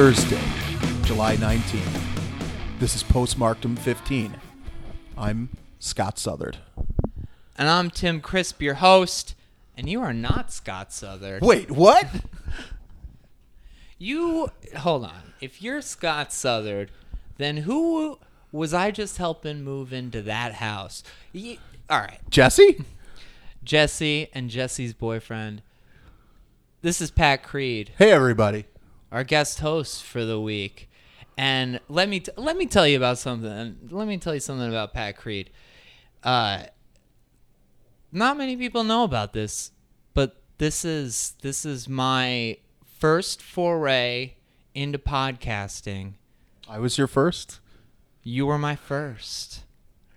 Thursday, July 19th. This is Postmarktum 15. I'm Scott Southard. And I'm Tim Crisp, your host, and you are not Scott Southard. Wait, what? You hold on. If you're Scott Southard, then who was I just helping move into that house? Ye- all right, Jesse? Jesse and Jesse's boyfriend. This is Pat Creed, Hey, everybody. Our guest host for the week. And let me t- let me tell you about something. Let me tell you something about Pat Creed. Uh, not many people know about this, but this is this is my first foray into podcasting. I was your first. You were my first,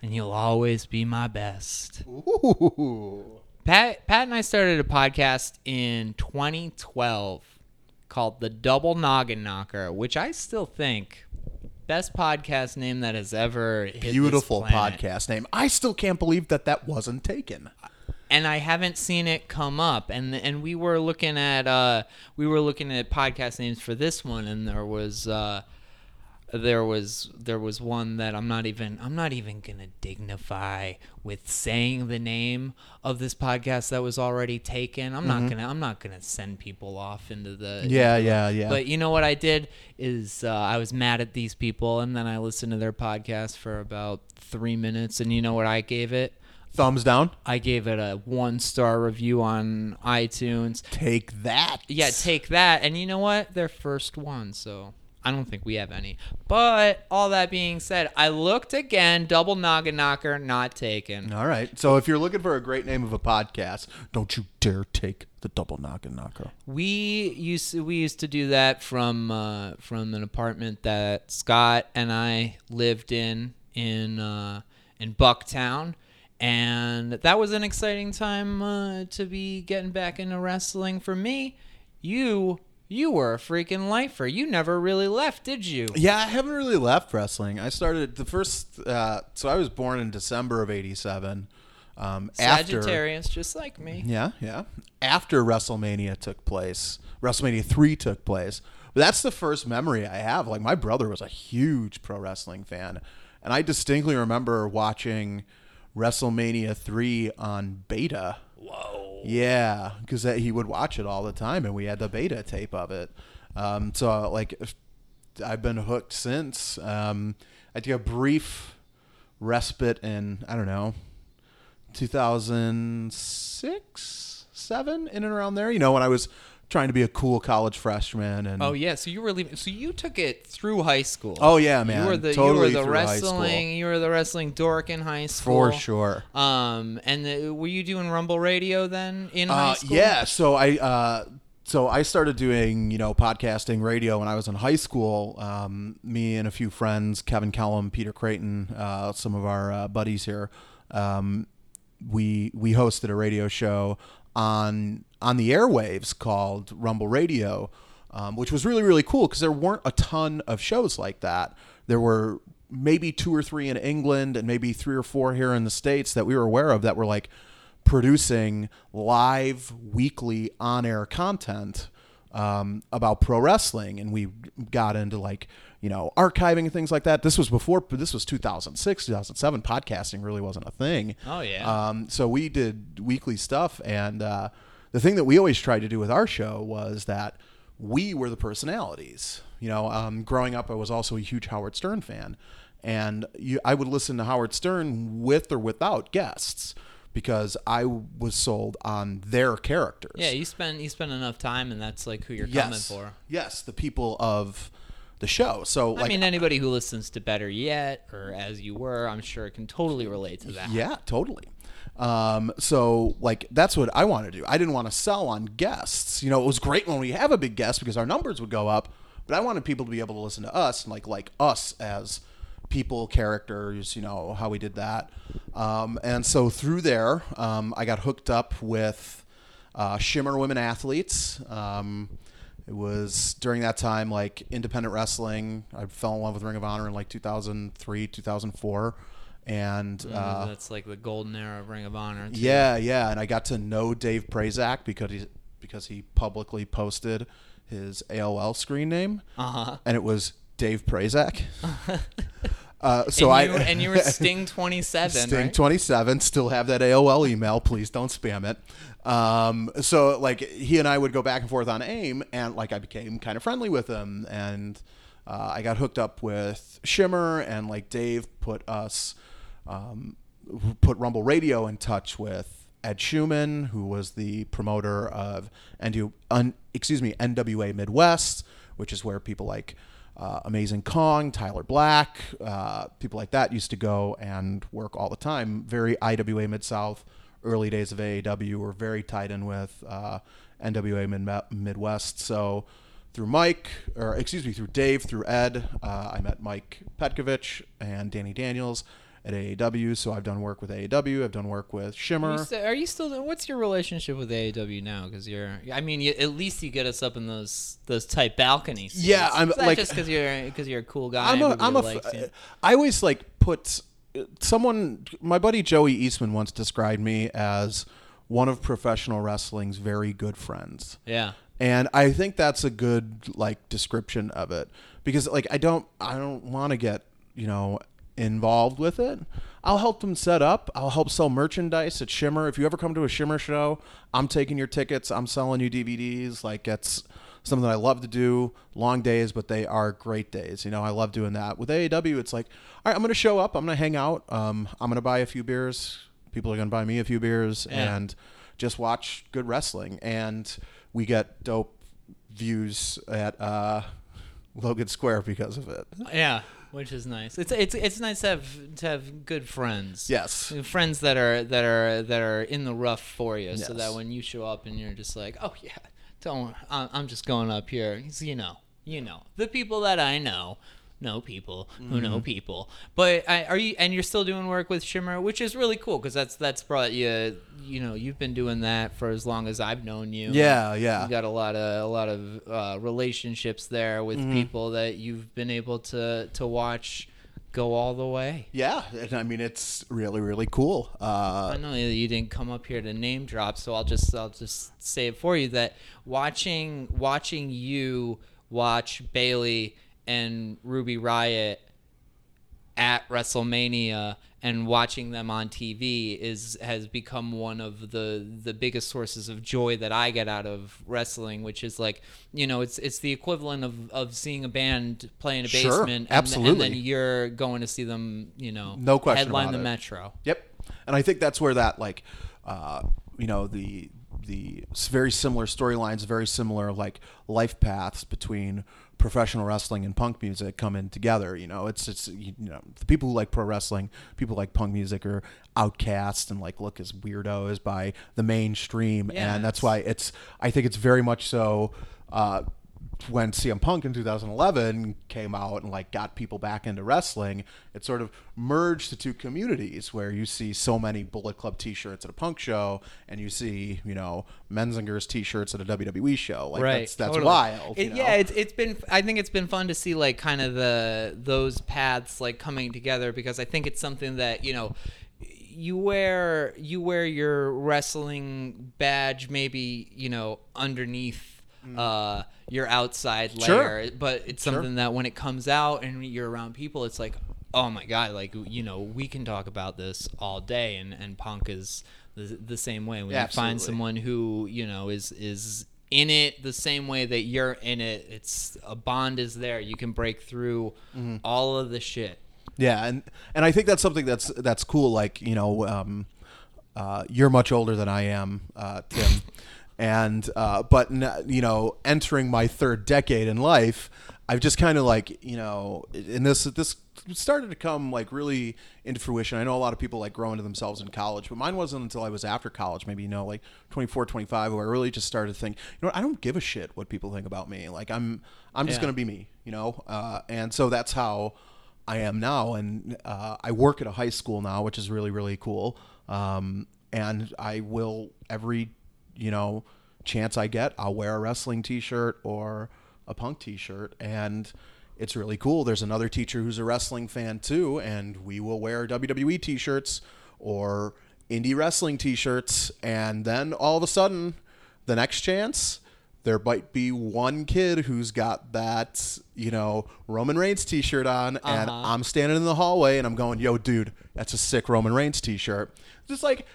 and you'll always be my best. Ooh. Pat Pat and I started a podcast in 2012 called The Double Noggin Knocker, which I still think best podcast name that has ever Beautiful podcast name. I still can't believe that that wasn't taken. and I haven't seen it come up. And and we were looking at uh we were looking at podcast names for this one, and there was uh there was there was one that I'm not even I'm not even gonna dignify with saying the name of this podcast that was already taken. I'm not gonna I'm not gonna send people off into the Mm-hmm. Yeah, into yeah, yeah. But you know what I did is uh, I was mad at these people, and then I listened to their podcast for about three minutes, and you know what I gave it. Thumbs down. I gave it a one star review on iTunes. Take that. Yeah, take that. And you know what? Their first one, so I don't think we have any. But all that being said, I looked again, double noggin knocker, not taken. All right. So if you're looking for a great name of a podcast, don't you dare take the double noggin knocker. We used to, we used to do that from uh, from an apartment that Scott and I lived in in uh, in Bucktown, and that was an exciting time uh, to be getting back into wrestling for me. You you were a freaking lifer. You never really left, did you? Yeah, I haven't really left wrestling. I started the first. Uh, so I was born in December of '87. Um, after, Sagittarius, just like me. yeah, yeah. After WrestleMania took place, WrestleMania three took place. But that's the first memory I have. Like my brother was a huge pro wrestling fan, and I distinctly remember watching WrestleMania three on beta. Whoa. Yeah, because he would watch it all the time, and we had the beta tape of it. Um, so like, I've been hooked since. Um, I took a brief respite in I don't know, 2006, seven, in and around there. You know, when I was trying to be a cool college freshman, and Oh yeah, so you were leaving. So you took it through high school. Oh, yeah, man, You were the totally you were the through high school. wrestling. You were the wrestling dork in high school for sure. Um, and the, were you doing Rumble Radio then in Uh, high school? yeah, so I uh, so I started doing you know podcasting radio when I was in high school. Um, me and a few friends, Kevin Kellum, Peter Creighton, uh, some of our uh, buddies here, um, we we hosted a radio show on on the airwaves called Rumble Radio, um, which was really really cool because there weren't a ton of shows like that. There were maybe two or three in England and maybe three or four here in the states that we were aware of that were like producing live weekly on-air content um, about pro wrestling and we got into like you know archiving and things like that. This was before this was 2006 2007 podcasting really wasn't a thing. Oh, yeah. um, so we did weekly stuff and uh, the thing that we always tried to do with our show was that we were the personalities. You know um, growing up i was also a huge howard stern fan and you, i would listen to howard stern with or without guests because i was sold on their characters Yeah, you spend you spend enough time, and that's like who you're yes coming for. yes the people of the show so like I mean, anybody who listens to Better Yet or As You Were, I'm sure can totally relate to that. Yeah, totally. Um, so like that's what I want to do. I didn't want to sell on guests. You know, it was great when we have a big guest because our numbers would go up, but I wanted people to be able to listen to us and like like us as people, characters. You know how we did that. Um, and so through there, um, I got hooked up with uh, Shimmer Women Athletes. Um, it was during that time like independent wrestling. I fell in love with Ring of Honor in like 2003, 2004, and uh, that's like the golden era of Ring of Honor. too. yeah, yeah, and I got to know Dave Prazak because he because he publicly posted his AOL screen name, Uh-huh. and it was Dave Prazak. uh, so and I and you were Sting 27, Sting right? 27 still have that AOL email. Please don't spam it. Um, so like he and I would go back and forth on AIM, and like I became kind of friendly with him, and uh, I got hooked up with Shimmer, and like Dave put us, um, put Rumble Radio in touch with Ed Chuman, who was the promoter of NW, un, excuse me NWA Midwest, which is where people like uh, Amazing Kong, Tyler Black, uh, people like that used to go and work all the time. Very IWA Mid South, early days of AAW were very tied in with uh, NWA Mid- Midwest. So through Mike, or excuse me, through Dave, through Ed, uh, I met Mike Petkovich and Danny Daniels at AAW. So I've done work with AAW. I've done work with Are you, Shimmer. still, are you still? What's your relationship with AAW now? Because you're, I mean, you, at least you get us up in those those tight balconies. Yeah, I'm, It's like- just because you're because you're a cool guy. I'm a, I'm a, likes f- I always like put someone. My buddy Joey Eastman once described me as one of professional wrestling's very good friends, yeah. and I think that's a good like description of it because like I don't I don't want to get you know involved with it. I'll help them set up. I'll help sell merchandise at Shimmer. If you ever come to a Shimmer show, I'm taking your tickets. I'm selling you DVDs. Like it's something that I love to do. Long days, but they are great days. You know, I love doing that. With AAW, it's like, all right, I'm going to show up. I'm going to hang out. Um, I'm going to buy a few beers. People are going to buy me a few beers Yeah. and just watch good wrestling. And we get dope views at uh, Logan Square because of it. Yeah, which is nice. It's it's it's nice to have to have good friends. Yes. friends that are that are that are in the rough for you, so that when you show up and you're just like, oh yeah, don't I'm, I'm just going up here. You know, you know the people that I know. Know people who know Mm-hmm. people, but I, are you? And you're still doing work with Shimmer, which is really cool because that's that's brought you. You know, you've been doing that for as long as I've known you. Yeah, yeah. You got a lot of a lot of uh, relationships there with Mm-hmm. people that you've been able to to watch go all the way. Yeah, and I mean it's really really cool. Uh, I know you didn't come up here to name drop, so I'll just I'll just say it for you that watching watching you watch Bayley and Ruby Riott at WrestleMania and watching them on TV is has become one of the the biggest sources of joy that I get out of wrestling, which is like you know it's it's the equivalent of, of seeing a band play in a Sure, basement, and, absolutely. and then you're going to see them, you know, No question headline the it. Metro. Yep, and I think that's where that like, uh, you know, the the very similar storylines, very similar like life paths between professional wrestling and punk music come in together. You know, it's it's you know the people who like pro wrestling, people who like punk music are outcast and like look as weirdos by the mainstream, Yeah, and that's why it's I think it's very much so. Uh, when CM Punk in 2011 came out and like got people back into wrestling, it sort of merged the two communities where you see so many Bullet Club T-shirts at a punk show, and you see you know Menzingers T-shirts at a WWE show. Like right that's that's totally. wild. It- yeah it's, it's been i think it's been fun to see like kind of the those paths like coming together because i think it's something that you know you wear you wear your wrestling badge maybe you know underneath uh your outside Mm. Sure. layer but it's Sure. something that when it comes out and you're around people it's like oh my god like you know we can talk about this all day and and punk is the, the same way when Yeah, you find someone who you know is is in it the same way that you're in it it's a bond is there you can break through Mm-hmm. all of the shit Yeah, and and I think that's something that's that's cool. Like you know, um, uh, you're much older than I am, uh, Tim, and uh, but you know, entering my third decade in life, I've just kind of like you know, and this this started to come like really into fruition. I know a lot of people like grow into themselves in college, but mine wasn't until I was after college, maybe you know, like 24, 25, where I really just started to think, you know, what, I don't give a shit what people think about me. Like I'm I'm just Yeah. gonna be me, you know, uh, and so that's how. I am now, and uh, I work at a high school now, which is really really cool. Um, and I will every you know chance I get, I'll wear a wrestling T-shirt or a punk T-shirt, and it's really cool. There's another teacher who's a wrestling fan too, and we will wear WWE T-shirts or indie wrestling T-shirts, and then all of a sudden, the next chance there might be one kid who's got that, you know, Roman Reigns t-shirt on and Uh-huh. I'm standing in the hallway and I'm going, "Yo, dude, that's a sick Roman Reigns t-shirt." Just like,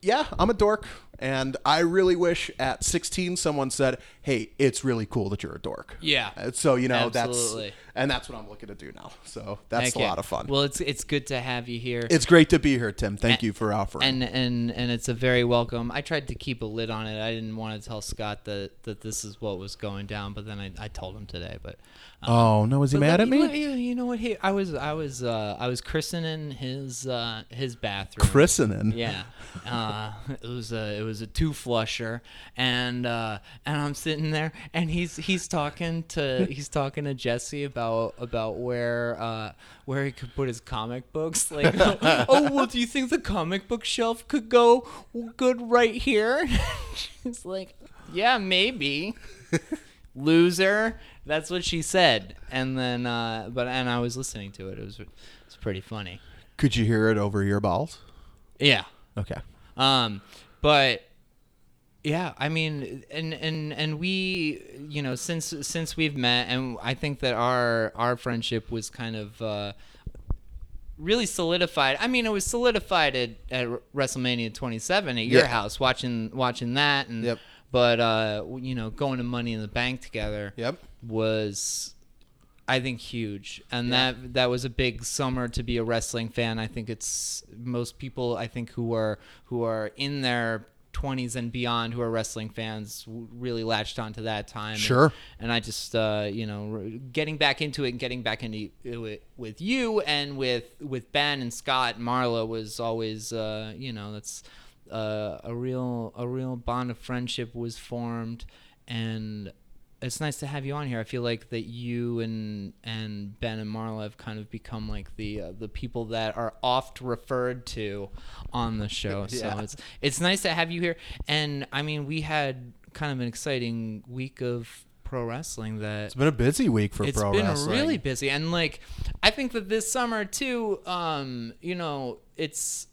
yeah, I'm a dork and I really wish at 16 someone said, "Hey, it's really cool that you're a dork." Yeah. So, you know, Absolutely. that's and that's what I'm looking to do now. So, that's Heck a lot of fun. Well, it's it's good to have you here. it's great to be here, Tim. Thank you for offering. and and and it's a very welcome. I tried to keep a lid on it. I didn't want to tell Scott that that this is what was going down, but then I, I told him today. But oh, no, is he mad at me? let You know what? He, I was I was uh, I was christening his uh, his bathroom. Christening. Yeah, uh, it was a it was a two flusher, and uh, and I'm sitting there, and he's he's talking to he's talking to Jesse about about where uh, where he could put his comic books. Like, oh well, do you think the comic book shelf could go good right here? She's like, yeah, maybe. Loser. That's what she said, and then uh, but and I was listening to it. It was it's pretty funny. Could you hear it over your balls? Yeah. Okay. Um, but yeah, I mean, and and and we, you know, since since we've met, and I think that our our friendship was kind of uh, really solidified. I mean, it was solidified at, at WrestleMania 27 at your Yeah. house, watching watching that, and Yep. But uh, you know, going to Money in the Bank together Yep. was I think huge, and that that was a big summer to be a wrestling fan. I think it's most people I think who are who are in their 20s and beyond who are wrestling fans really latched onto that time. And- Sure. And, I just uh, you know getting back into it and getting back into it with you and with with Ben and Scott and Marla was always uh, you know that's uh, a real a real bond of friendship was formed and it's nice to have you on here. I feel like that you and and Ben and Marla have kind of become like the uh, the people that are oft referred to on the show. Yeah. So it's it's nice to have you here. And I mean, we had kind of an exciting week of pro wrestling that It's been a busy week for it's pro been wrestling. really busy and like i think that this summer too um you know it's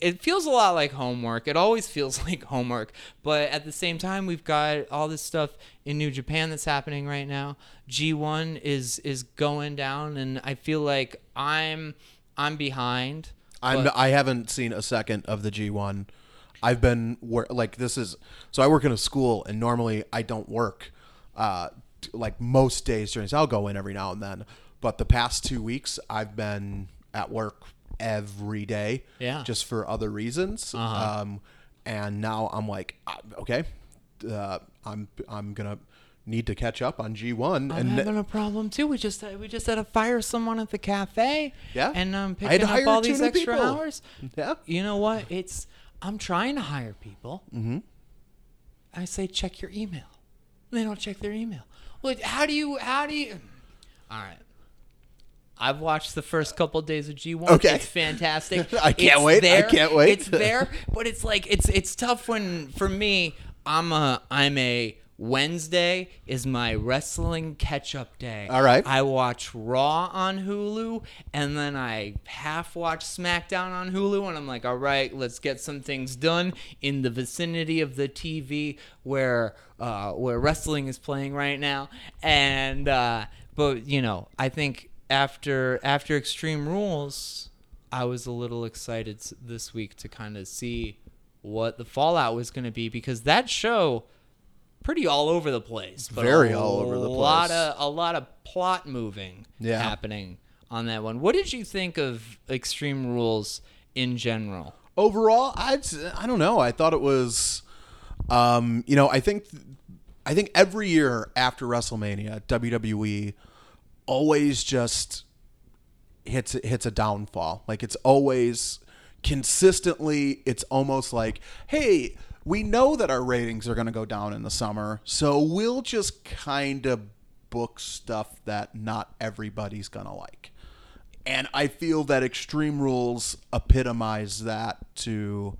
it feels a lot like homework. It always feels like homework. But at the same time, we've got all this stuff in New Japan that's happening right now. G1 is is going down, and I feel like I'm I'm behind. I'm but- I haven't seen a second of the G1. I've been wor- like this is so I work in a school and normally I don't work uh t- like most days during so I'll go in every now and then. But the past 2 weeks I've been at work every day Yeah. just for other reasons. Uh-huh. Um and now I'm like uh, okay uh, I'm I'm to need to catch up on G1 I'm and having a problem too. We just we just had to fire someone at the cafe. Yeah. and I'm picking up all these extra people. hours. yeah. You know what? It's I'm trying to hire people. Mm Mhm. I say check your email. They don't check their email. Well, how do you? How do you? All right. I've watched the first couple days of G1. Okay. It's fantastic. I can't It's wait. I can't wait. It's there, but it's like it's it's tough when for me I'm a I'm a Wednesday is my wrestling catch up day. All right. I watch Raw on Hulu and then I half watch SmackDown on Hulu and I'm like, all right, let's get some things done in the vicinity of the TV where uh, where wrestling is playing right now. And uh, but you know, I think after after Extreme Rules, I was a little excited this week to kind of see what the fallout was going to be because that show pretty all over the place. But Very all over the place. A lot of a lot of plot moving Yeah. happening on that one. What did you think of Extreme Rules in general? overall s- i don't know i thought it was um you know i think i think every year after wrestlemania wwe always just hits hits a downfall like it's always consistently it's almost like hey we know that our ratings are going to go down in the summer so we'll just kind of book stuff that not everybody's going to like and I feel that Extreme Rules epitomize that to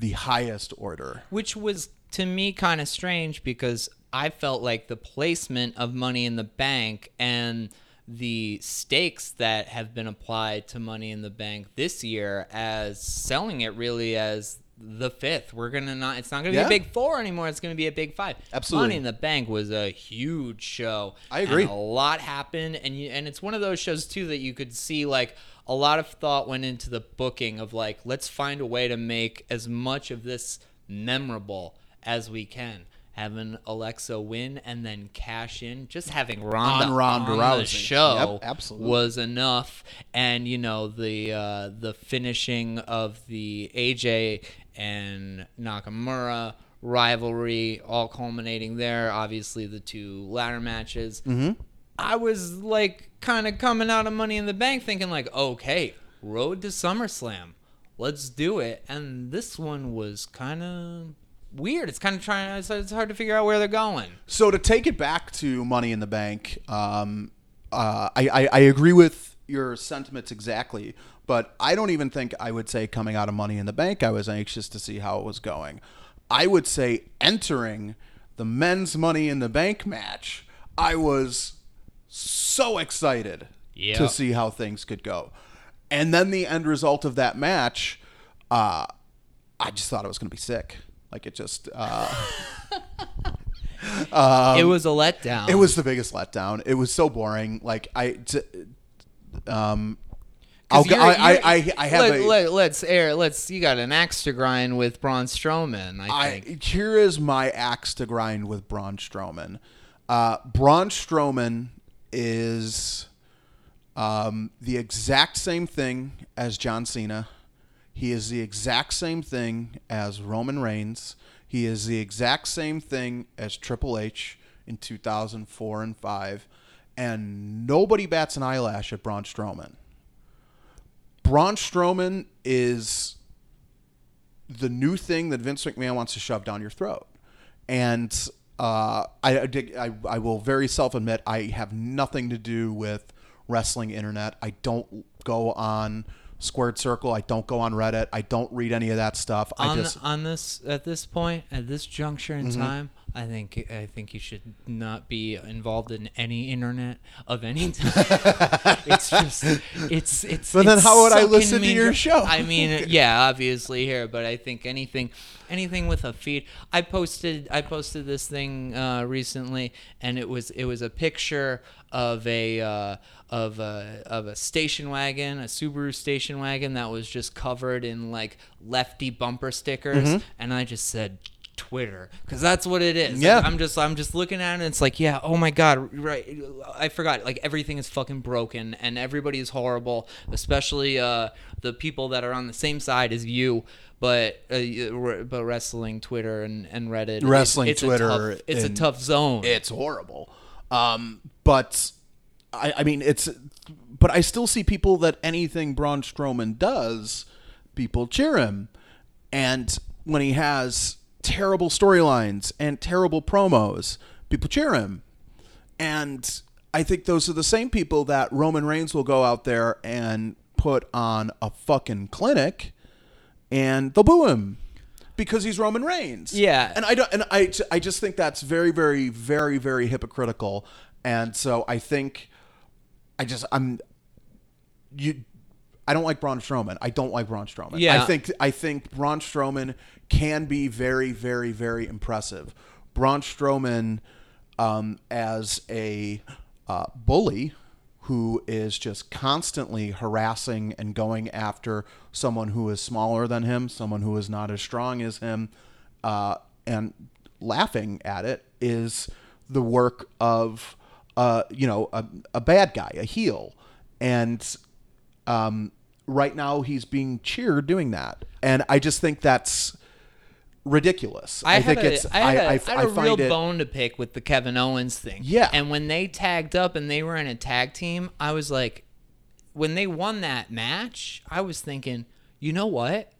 the highest order. Which was to me kind of strange because I felt like the placement of Money in the Bank and the stakes that have been applied to Money in the Bank this year as selling it really as the fifth. We're gonna not. It's not gonna Yeah. be a big four anymore. It's gonna be a big five. Absolutely. Money in the Bank was a huge show. I agree. A lot happened, and you, and it's one of those shows too that you could see like a lot of thought went into the booking of like let's find a way to make as much of this memorable as we can. Having Alexa win and then cash in, just having Ronda On Ronda on Rousey. the show Yep, absolutely. was enough. And you know the uh, the finishing of the AJ and Nakamura rivalry, all culminating there. Obviously, the two ladder matches. Mm-hmm. I was like kind of coming out of Money in the Bank, thinking like, okay, road to SummerSlam, let's do it. And this one was kind of weird. It's kind of trying. It's, it's hard to figure out where they're going. So to take it back to Money in the Bank, um, uh, I, I, I agree with your sentiments exactly, but I don't even think I would say coming out of Money in the Bank, I was anxious to see how it was going. I would say entering the men's Money in the Bank match, I was so excited Yep. to see how things could go. And then the end result of that match, uh, I just thought it was going to be sick. Like it just, uh, it was a letdown. Um, it was the biggest letdown. It was so boring. Like I, t- um, I'll, 'Cause go- you're- I, I, I, I have let, a. let, let's air. Let's. You got an axe to grind with Braun Strowman. I I, here is my axe to grind with Braun Strowman. Uh, Braun Strowman is um, the exact same thing as John Cena. He is the exact same thing as Roman Reigns. He is the exact same thing as Triple H in 2004 and 5. And nobody bats an eyelash at Braun Strowman. Braun Strowman is the new thing that Vince McMahon wants to shove down your throat. And uh, I, I, I, I will very self admit I have nothing to do with wrestling internet. I don't go on Squared Circle. I don't go on Reddit. I don't read any of that stuff. I on, just on this at this point at this juncture in Mm-hmm. time, I think I think you should not be involved in any internet of any type. it's just it's it's. But then it's how would I listen to your show? I mean, yeah, obviously here, but I think anything anything with a feed. I posted I posted this thing uh, recently, and it was it was a picture of a. Uh, of a of a station wagon, a Subaru station wagon that was just covered in like lefty bumper stickers, Mm-hmm. and I just said Twitter because that's what it is. Yeah. Like, I'm just I'm just looking at it. and It's like yeah, oh my god, right? I forgot. Like everything is fucking broken, and everybody is horrible, especially uh, the people that are on the same side as you. But uh, y- but wrestling Twitter and, and Reddit, Wrestling it's Twitter a tough, it's a tough zone. it's horrible. Um, but I, I mean, it's. But I still see people that anything Braun Strowman does, people cheer him, and when he has terrible storylines and terrible promos, people cheer him, and I think those are the same people that Roman Reigns will go out there and put on a fucking clinic, and they'll boo him because he's Roman Reigns. Yeah. and I don't, and I, I just think that's very, very, very, very hypocritical, and so I think, I just, I'm, you. I don't like Braun Strowman. I don't like Braun Strowman. Yeah. I think I think Braun Strowman can be very, very, very impressive. Braun Strowman, um, as a uh, bully who is just constantly harassing and going after someone who is smaller than him, someone who is not as strong as him, uh, and laughing at it is the work of, uh, you know, a, a bad guy, a heel, and um, right now he's being cheered doing that, and I just think that's ridiculous. I, think had a, it's I had a- I, I, I had a I real it, bone to pick with the Kevin Owens thing. Yeah. And when they tagged up and they were in a tag team, I was like, when they won that match, I was thinking, you know what?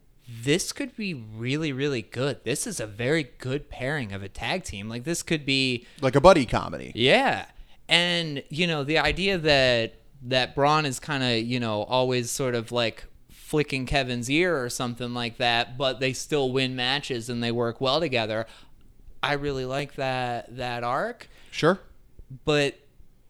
This could be really, really good. This is a very good pairing of a tag team. Like this could be like a buddy comedy. yeah. And you know, the idea that that Braun is kind of, you know, always sort of like flicking Kevin's ear or something like that, but they still win matches and they work well together. I really like that that arc, Sure. but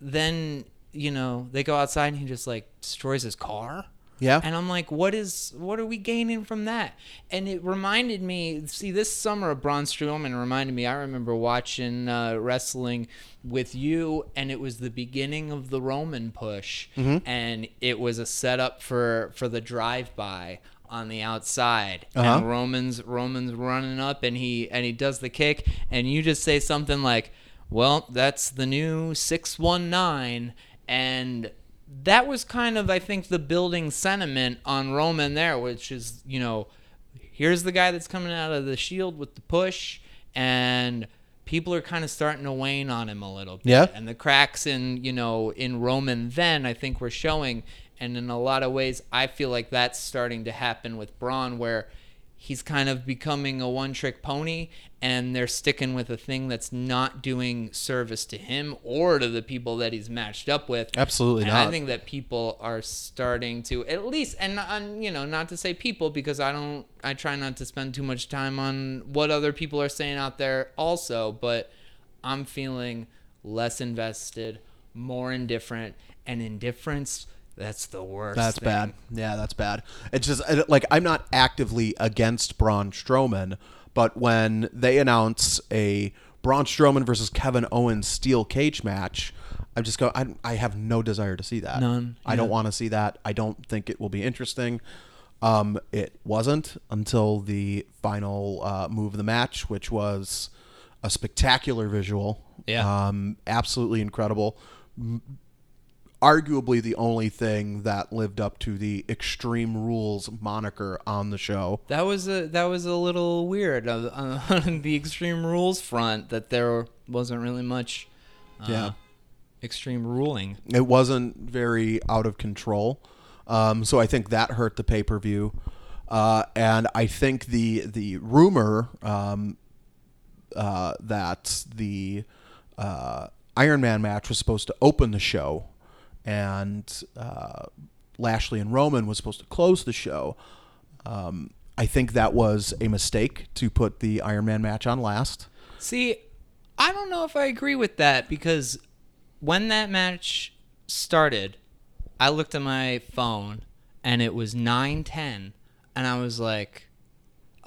then, you know, they go outside and he just like destroys his car. Yeah. And I'm like, what is what are we gaining from that? And it reminded me. See, this summer, of Braun Strowman reminded me. I remember watching uh, wrestling with you, and it was the beginning of the Roman push, Mm-hmm. and it was a setup for for the drive by on the outside Uh-huh. and Roman's Roman's running up and he and he does the kick and you just say something like well that's the new 619 and that was kind of I think the building sentiment on Roman there which is you know here's the guy that's coming out of the shield with the push and people are kind of starting to wane on him a little bit Yeah. and the cracks in you know in Roman then I think were showing and in a lot of ways I feel like that's starting to happen with Braun where he's kind of becoming a one trick pony and they're sticking with a thing that's not doing service to him or to the people that he's matched up with Absolutely and not. I think that people are starting to at least and, and you know not to say people because I don't I try not to spend too much time on what other people are saying out there also but I'm feeling less invested more indifferent and indifference that's the worst That's thing. bad. Yeah, that's bad. It's just like I'm not actively against Braun Strowman, but when they announce a Braun Strowman versus Kevin Owens steel cage match, I'm just go. I, I have no desire to see that. None, I don't want to see that. I don't think it will be interesting. Um, it wasn't until the final uh, move of the match, which was a spectacular visual. Yeah. Um, absolutely incredible arguably the only thing that lived up to the Extreme Rules moniker on the show. That was a that was a little weird uh, on the extreme rules front that there wasn't really much uh, Yeah. extreme ruling. It wasn't very out of control. Um, so I think that hurt the pay per view. Uh, and I think the the rumor um, uh, that the uh, Iron Man match was supposed to open the show, and uh, Lashley and Roman was supposed to close the show. Um, I think that was a mistake to put the Iron Man match on last. See, I don't know if I agree with that because when that match started, I looked at my phone and it was 9:10 and I was like,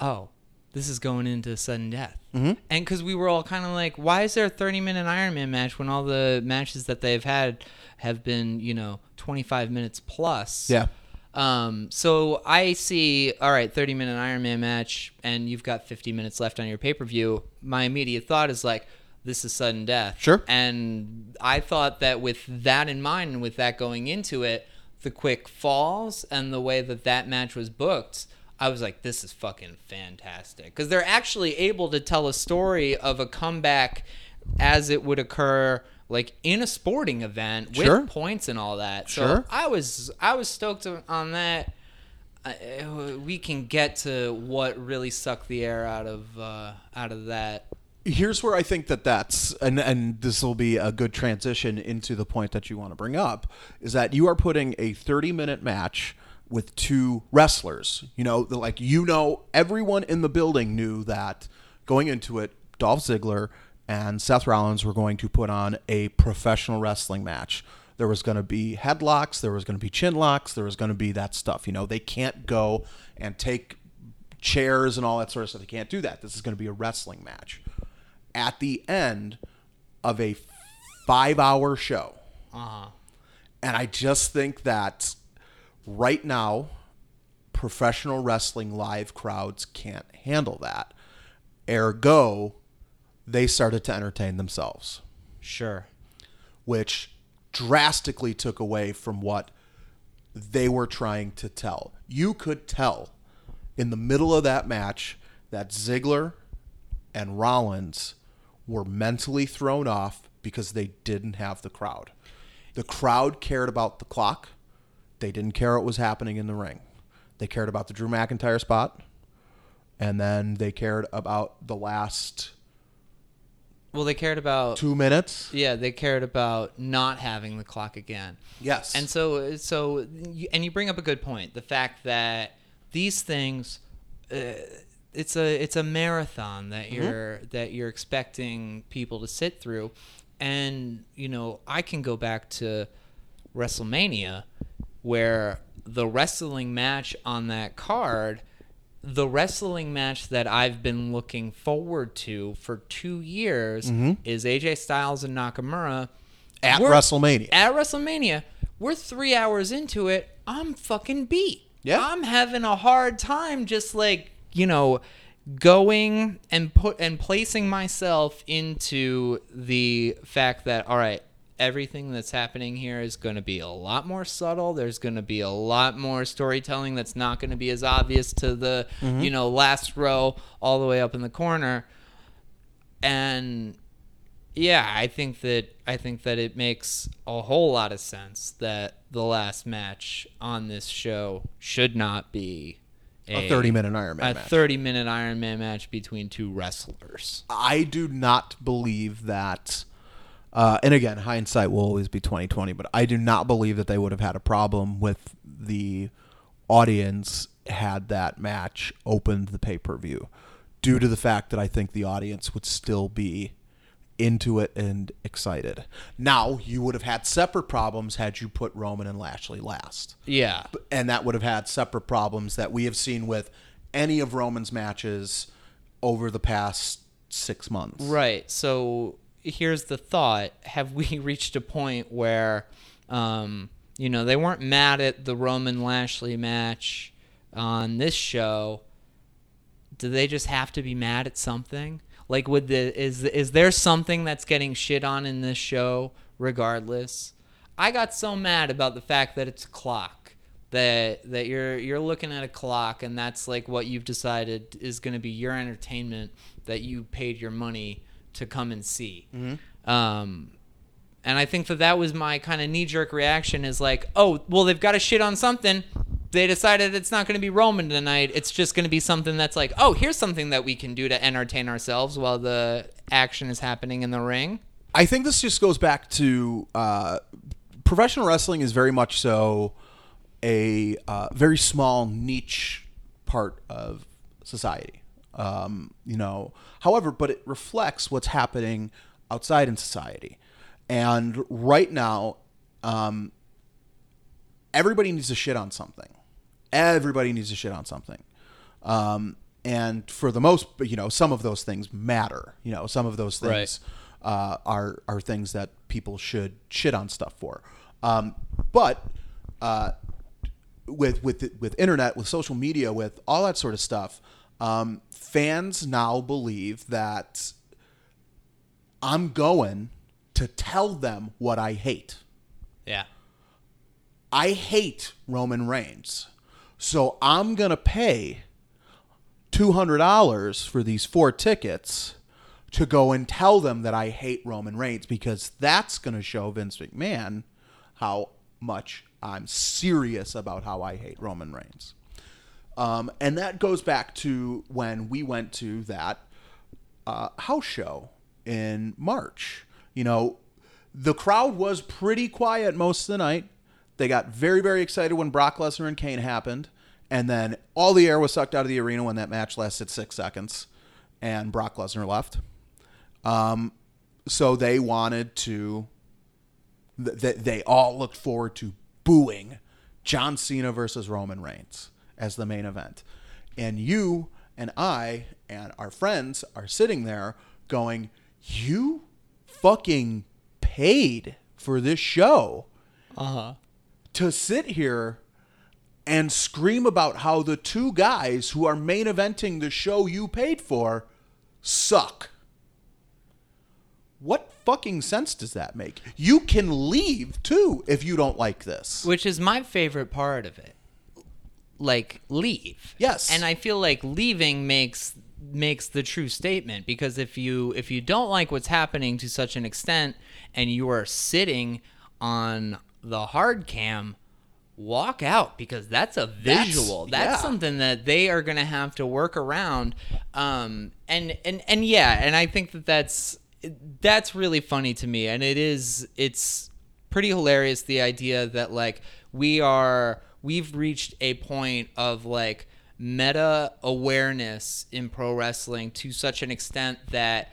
"Oh, this is going into sudden death." Mm-hmm. And cuz we were all kind of like, "Why is there a 30-minute Iron Man match when all the matches that they've had have been, you know, 25 minutes plus?" Yeah. Um, so I see, all right, 30 minute Iron Man match, and you've got 50 minutes left on your pay per view. My immediate thought is like, this is sudden death. Sure. And I thought that with that in mind and with that going into it, the quick falls and the way that that match was booked, I was like, this is fucking fantastic. Because they're actually able to tell a story of a comeback as it would occur like in a sporting event with Sure. points and all that. So Sure. I was I was stoked on that. We can get to what really sucked the air out of uh, out of that. here's where I think that that's and and this will be a good transition into the point that you want to bring up is that you are putting a 30 minute match with two wrestlers. You know, the- like you know everyone in the building knew that going into it Dolph Ziggler and Seth Rollins were going to put on a professional wrestling match. There was going to be headlocks, there was going to be chin locks, there was going to be that stuff. You know, they can't go and take chairs and all that sort of stuff. They can't do that. This is going to be a wrestling match. At the end of a five hour show. Uh-huh. And I just think that right now, professional wrestling live crowds can't handle that. Ergo, they started to entertain themselves, Sure. which drastically took away from what they were trying to tell. You could tell in the middle of that match that Ziggler and Rollins were mentally thrown off because they didn't have the crowd. The crowd cared about the clock. They didn't care what was happening in the ring. They cared about the Drew McIntyre spot. And then they cared about the last Well, they cared about two minutes. yeah, they cared about not having the clock again. Yes. And so, so, and you bring up a good point. The fact that these things, uh, it's a it's a marathon that you're that you're expecting people to sit through, and you know I can go back to WrestleMania, where the wrestling match on that card, the wrestling match that I've been looking forward to for two years mm-hmm. is AJ Styles and Nakamura At We're- WrestleMania. At WrestleMania, we're three hours into it. I'm fucking beat. Yeah. I'm having a hard time just like, you know, going and put and placing myself into the fact that all right, everything that's happening here is going to be a lot more subtle. There's going to be a lot more storytelling that's not going to be as obvious to the, mm-hmm. you know, last row all the way up in the corner. And yeah, I think that I think that it makes a whole lot of sense that the last match on this show should not be a 30 minute Iron Man a match. 30 minute Iron Man match between two wrestlers. I do not believe that. Uh, and again, hindsight will always be twenty twenty. But I do not believe that they would have had a problem with the audience had that match opened the pay per view, due to the fact that I think the audience would still be into it and excited. Now you would have had separate problems had you put Roman and Lashley last Yeah. and that would have had separate problems that we have seen with any of Roman's matches over the past six months. Right. So here's the thought: Have we reached a point where, um, you know, they weren't mad at the Roman Lashley match on this show? Do they just have to be mad at something? Like, would the is is there something that's getting shit on in this show? Regardless, I got so mad about the fact that it's a clock that that you're you're looking at a clock and that's like what you've decided is going to be your entertainment that you paid your money to come and see. Um, and I think that that was my kind of knee jerk reaction is like, oh, well, they've got to shit on something. They decided it's not going to be Roman tonight. It's just going to be something that's like, oh, here's something that we can do to entertain ourselves while the action is happening in the ring. I think this just goes back to uh, professional wrestling is very much so a uh, very small niche part of society. Um, you know, however, but it reflects what's happening outside in society. And right now, um, everybody needs to shit on something. Everybody needs to shit on something. Um, and for the most, you know, some of those things matter. You know, some of those things uh, are are things that people should shit on stuff for. Um, but uh, with with with internet, with social media, with all that sort of stuff, um, fans now believe that I'm going to tell them what I hate. Yeah. I hate Roman Reigns. So I'm going to pay $200 for these four tickets to go and tell them that I hate Roman Reigns because that's going to show Vince McMahon how much I'm serious about how I hate Roman Reigns. Um, and that goes back to when we went to that uh, house show in March. You know, the crowd was pretty quiet most of the night. They got very, very excited when Brock Lesnar and Kane happened. And then all the air was sucked out of the arena when that match lasted six seconds and Brock Lesnar left. Um, so they wanted to, th- th- they all looked forward to booing John Cena versus Roman Reigns as the main event. And you and I and our friends are sitting there going, You fucking paid for this show Uh huh. to sit here and scream about how the two guys who are main eventing the show you paid for suck. What fucking sense does that make? You can leave too if you don't like this. Which is my favorite part of it. Like leave. Yes. And I feel like leaving makes makes the true statement because if you if you don't like what's happening to such an extent and you are sitting on the hard cam walk out because that's a visual that's, yeah. something that they are going to have to work around um and and and yeah and i think that that's that's really funny to me and it is it's pretty hilarious the idea that like we are we've reached a point of like meta awareness in pro wrestling to such an extent that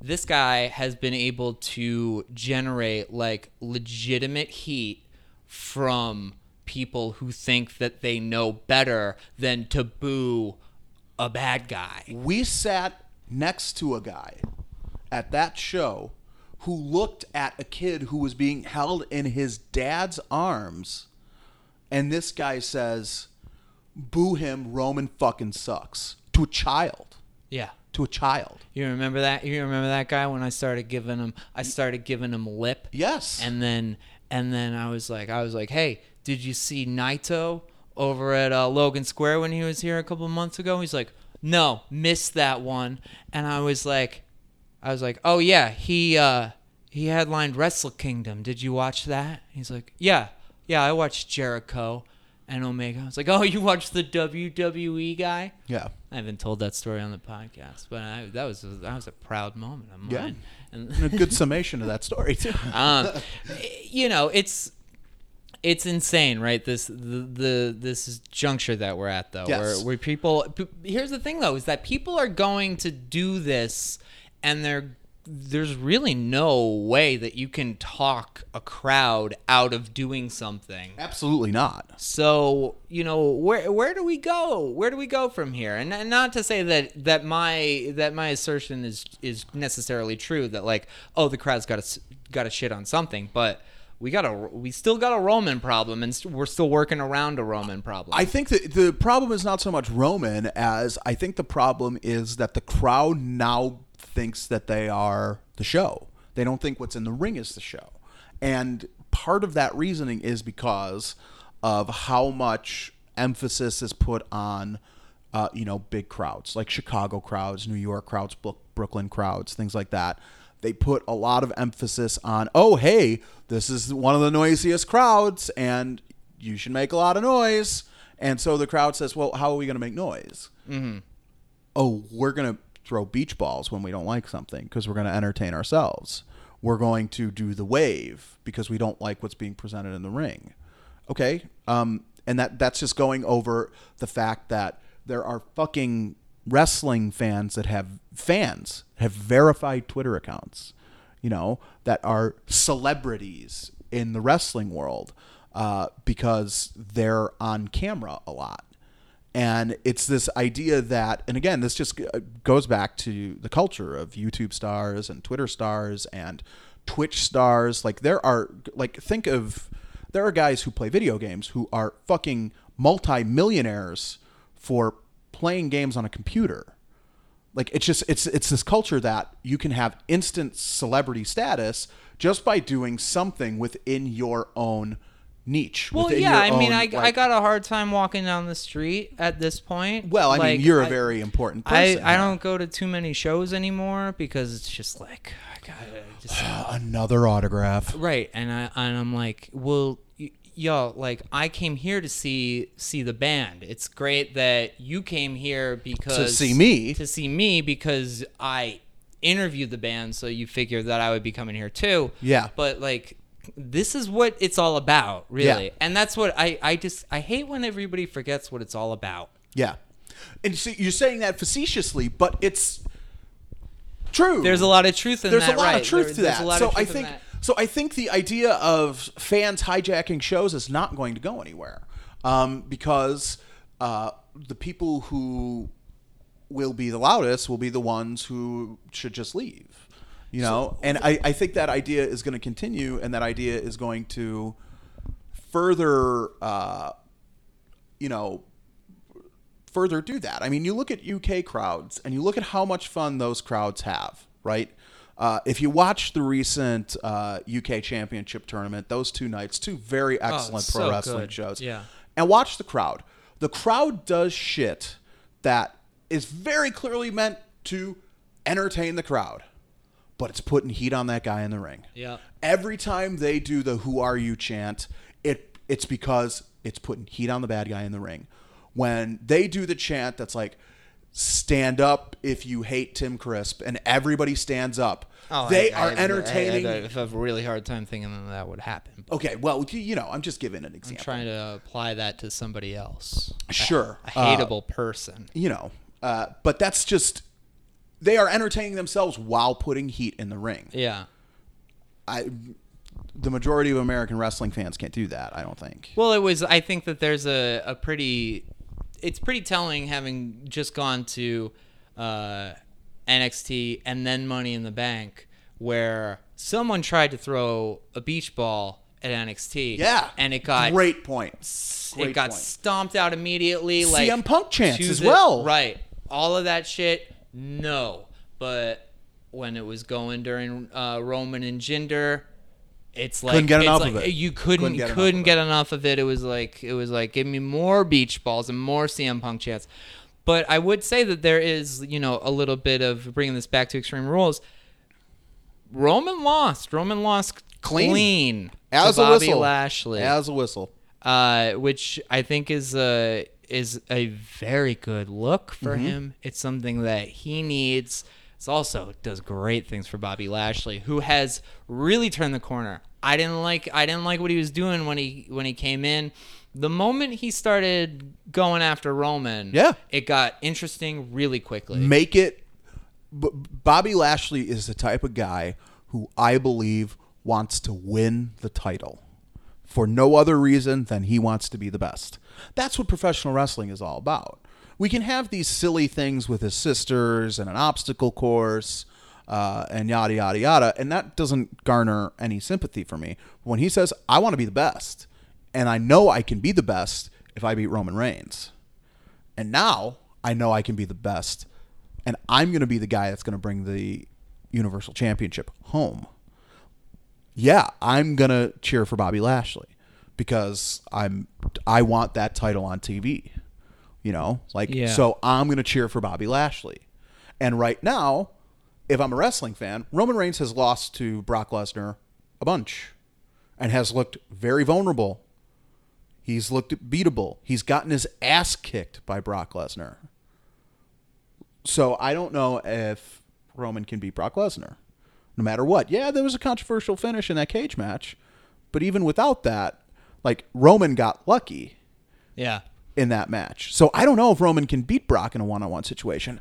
this guy has been able to generate like legitimate heat from people who think that they know better than to boo a bad guy. We sat next to a guy at that show who looked at a kid who was being held in his dad's arms, and this guy says, Boo him, Roman fucking sucks. To a child. Yeah. To a child. You remember that? You remember that guy when I started giving him I started giving him lip? Yes. And then and then I was like I was like, "Hey, did you see Naito over at uh, Logan Square when he was here a couple months ago?" He's like, "No, missed that one." And I was like I was like, "Oh yeah, he uh he headlined Wrestle Kingdom. Did you watch that?" He's like, "Yeah. Yeah, I watched Jericho and Omega." I was like, "Oh, you watched the WWE guy?" yeah. I haven't told that story on the podcast, but I, that was that was a proud moment of Yeah. mine. And And a good summation of that story, too. um, you know, it's it's insane, right? This the, the this juncture that we're at, though, Yes. where where people. p- Here's the thing, though, is that people are going to do this, and they're there's really no way that you can talk a crowd out of doing something. Absolutely not. So you know where where do we go? Where do we go from here? And, and not to say that that my that my assertion is is necessarily true. That like oh the crowd's got to got to shit on something, but we got a we still got a Roman problem, and st- we're still working around a Roman problem. I think that the problem is not so much Roman as I think the problem is that the crowd now thinks that they are the show. They don't think what's in the ring is the show. And part of that reasoning is because of how much emphasis is put on uh, you know, big crowds like Chicago crowds, New York crowds, Brooklyn crowds, things like that. They put a lot of emphasis on, oh, hey, this is one of the noisiest crowds, and you should make a lot of noise. And so the crowd says, well, how are we going to make noise? Mm-hmm. Oh, we're going to throw beach balls when we don't like something because we're going to entertain ourselves. We're going to do the wave because we don't like what's being presented in the ring. Okay, um, and that that's just going over the fact that there are fucking wrestling fans that have fans have verified Twitter accounts, you know, that are celebrities in the wrestling world uh, because they're on camera a lot. And it's this idea that, and again, this just uh, goes back to the culture of YouTube stars and Twitter stars and Twitch stars. Like, there are, like, think of, there are guys who play video games who are fucking multi-millionaires for playing games on a computer. Like, it's just, it's, it's this culture that you can have instant celebrity status just by doing something within your own niche. well, yeah, I mean, own, I, I got a hard time walking down the street at this point. Well, I Like, mean, you're a I- very important person. I here. don't go to too many shows anymore because it's just like I gotta just Another autograph. right and I and I'm like well y- y'all like I came here to see see the band it's great that you came here because to see me. to see me because I interviewed the band so you figured that I would be coming here too Yeah. but like this is what it's all about really Yeah. and that's what I I just I hate when everybody forgets what it's all about Yeah. And so you're saying that facetiously, but it's true. there's a lot of truth in that. There's that a lot right. of truth There- to there's that. a lot so of I truth in think so I think the idea of fans hijacking shows is not going to go anywhere. Um, because uh, the people who will be the loudest will be the ones who should just leave. You know, and I, I think that idea is going to continue, and that idea is going to further, uh, you know, further do that. I mean, you look at UK crowds and you look at how much fun those crowds have, right? Uh, if you watch the recent uh, UK Championship tournament, those two nights, two very excellent pro Oh, so wrestling good. shows, Yeah. and watch the crowd. The crowd does shit that is very clearly meant to entertain the crowd, but it's putting heat on that guy in the ring. Yeah. Every time they do the "Who are you?" chant, it it's because it's putting heat on the bad guy in the ring. When they do the chant that's like "Stand up if you hate Tim Crisp," and everybody stands up, Oh, they I- I are have- entertaining. I have, a- I have a really hard time thinking that that would happen. Okay, well, you- know, I'm just giving an example. I'm trying to apply that to somebody else. Sure. A, Uh, hateable person. you know, uh, but that's just they are entertaining themselves while putting heat in the ring. Yeah. I the majority of American wrestling fans can't do that. I don't think. Well, it was. I think that there's a, a pretty. It's pretty telling having just gone to uh, NXT and then Money in the Bank, where someone tried to throw a beach ball at NXT. Yeah, and it got great point. it got point. stomped out immediately. Like CM Punk chants as well. Right. All of that shit. No, but when it was going during uh, Roman and Jinder. It's like Couldn't get enough like, of it. You couldn't Couldn't couldn't get get, enough of enough of it. It was like it was like give me more beach balls and more CM Punk chants. But I would say that there is you know a little bit of bringing this back to Extreme Rules. Roman lost. Roman lost Clean. clean, As to a Bobby whistle. Lashley As a whistle. uh, which I think is a is a very good look for mm-hmm. him. It's something that he needs. It's also does great things for Bobby Lashley, who has really turned the corner. I didn't like I didn't like what he was doing when he when he came in. The moment he started going after Roman, Yeah. it got interesting really quickly. Make it. B- Bobby Lashley is the type of guy who I believe wants to win the title for no other reason than he wants to be the best. That's what professional wrestling is all about. We can have these silly things with his sisters and an obstacle course uh, and yada, yada, yada, and that doesn't garner any sympathy for me. When he says, I want to be the best, and I know I can be the best if I beat Roman Reigns. And now I know I can be the best, and I'm going to be the guy that's going to bring the Universal Championship home. Yeah, I'm going to cheer for Bobby Lashley because I'm I want that title on TV. You know, like Yeah. so I'm going to cheer for Bobby Lashley. And right now, if I'm a wrestling fan, Roman Reigns has lost to Brock Lesnar a bunch and has looked very vulnerable He's looked beatable. He's gotten his ass kicked by Brock Lesnar. So I don't know if Roman can beat Brock Lesnar, no matter what. Yeah, there was a controversial finish in that cage match, but even without that, like Roman got lucky yeah. in that match. So I don't know if Roman can beat Brock in a one-on-one situation.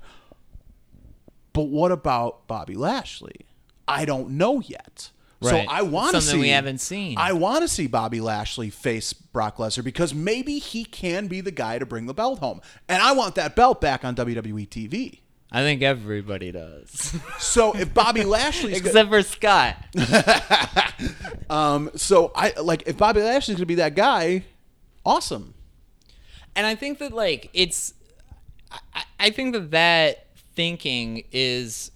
But what about Bobby Lashley? I don't know yet. Right. So I want to see Something we haven't seen. I want to see Bobby Lashley face Brock Lesnar because maybe he can be the guy to bring the belt home, and I want that belt back on WWE TV. I think everybody does, So if Bobby Lashley's go- except for Scott. um, so I like if Bobby Lashley's gonna be that guy, awesome. and I think that like it's, I, I think that that thinking is,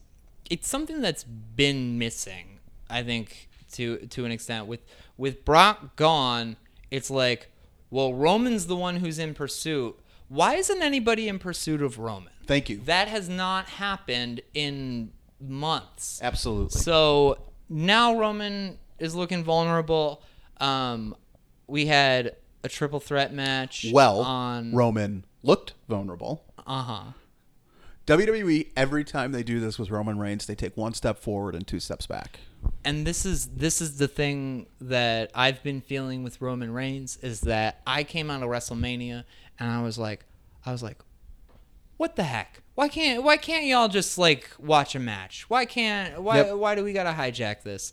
it's something that's been missing. I think to to an extent with with Brock gone, it's like, well, Roman's the one who's in pursuit. Why isn't anybody in pursuit of Roman? Thank you. That has not happened in months. Absolutely. So now Roman is looking vulnerable. Um, we had a triple threat match. well, on Roman looked vulnerable. uh huh. WWE every time they do this with Roman Reigns, they take one step forward and two steps back. And this is this is the thing that I've been feeling with Roman Reigns is that I came out of WrestleMania and I was like, I was like, what the heck? Why can't why can't y'all just like watch a match? Why can't why Yep. why do we gotta hijack this?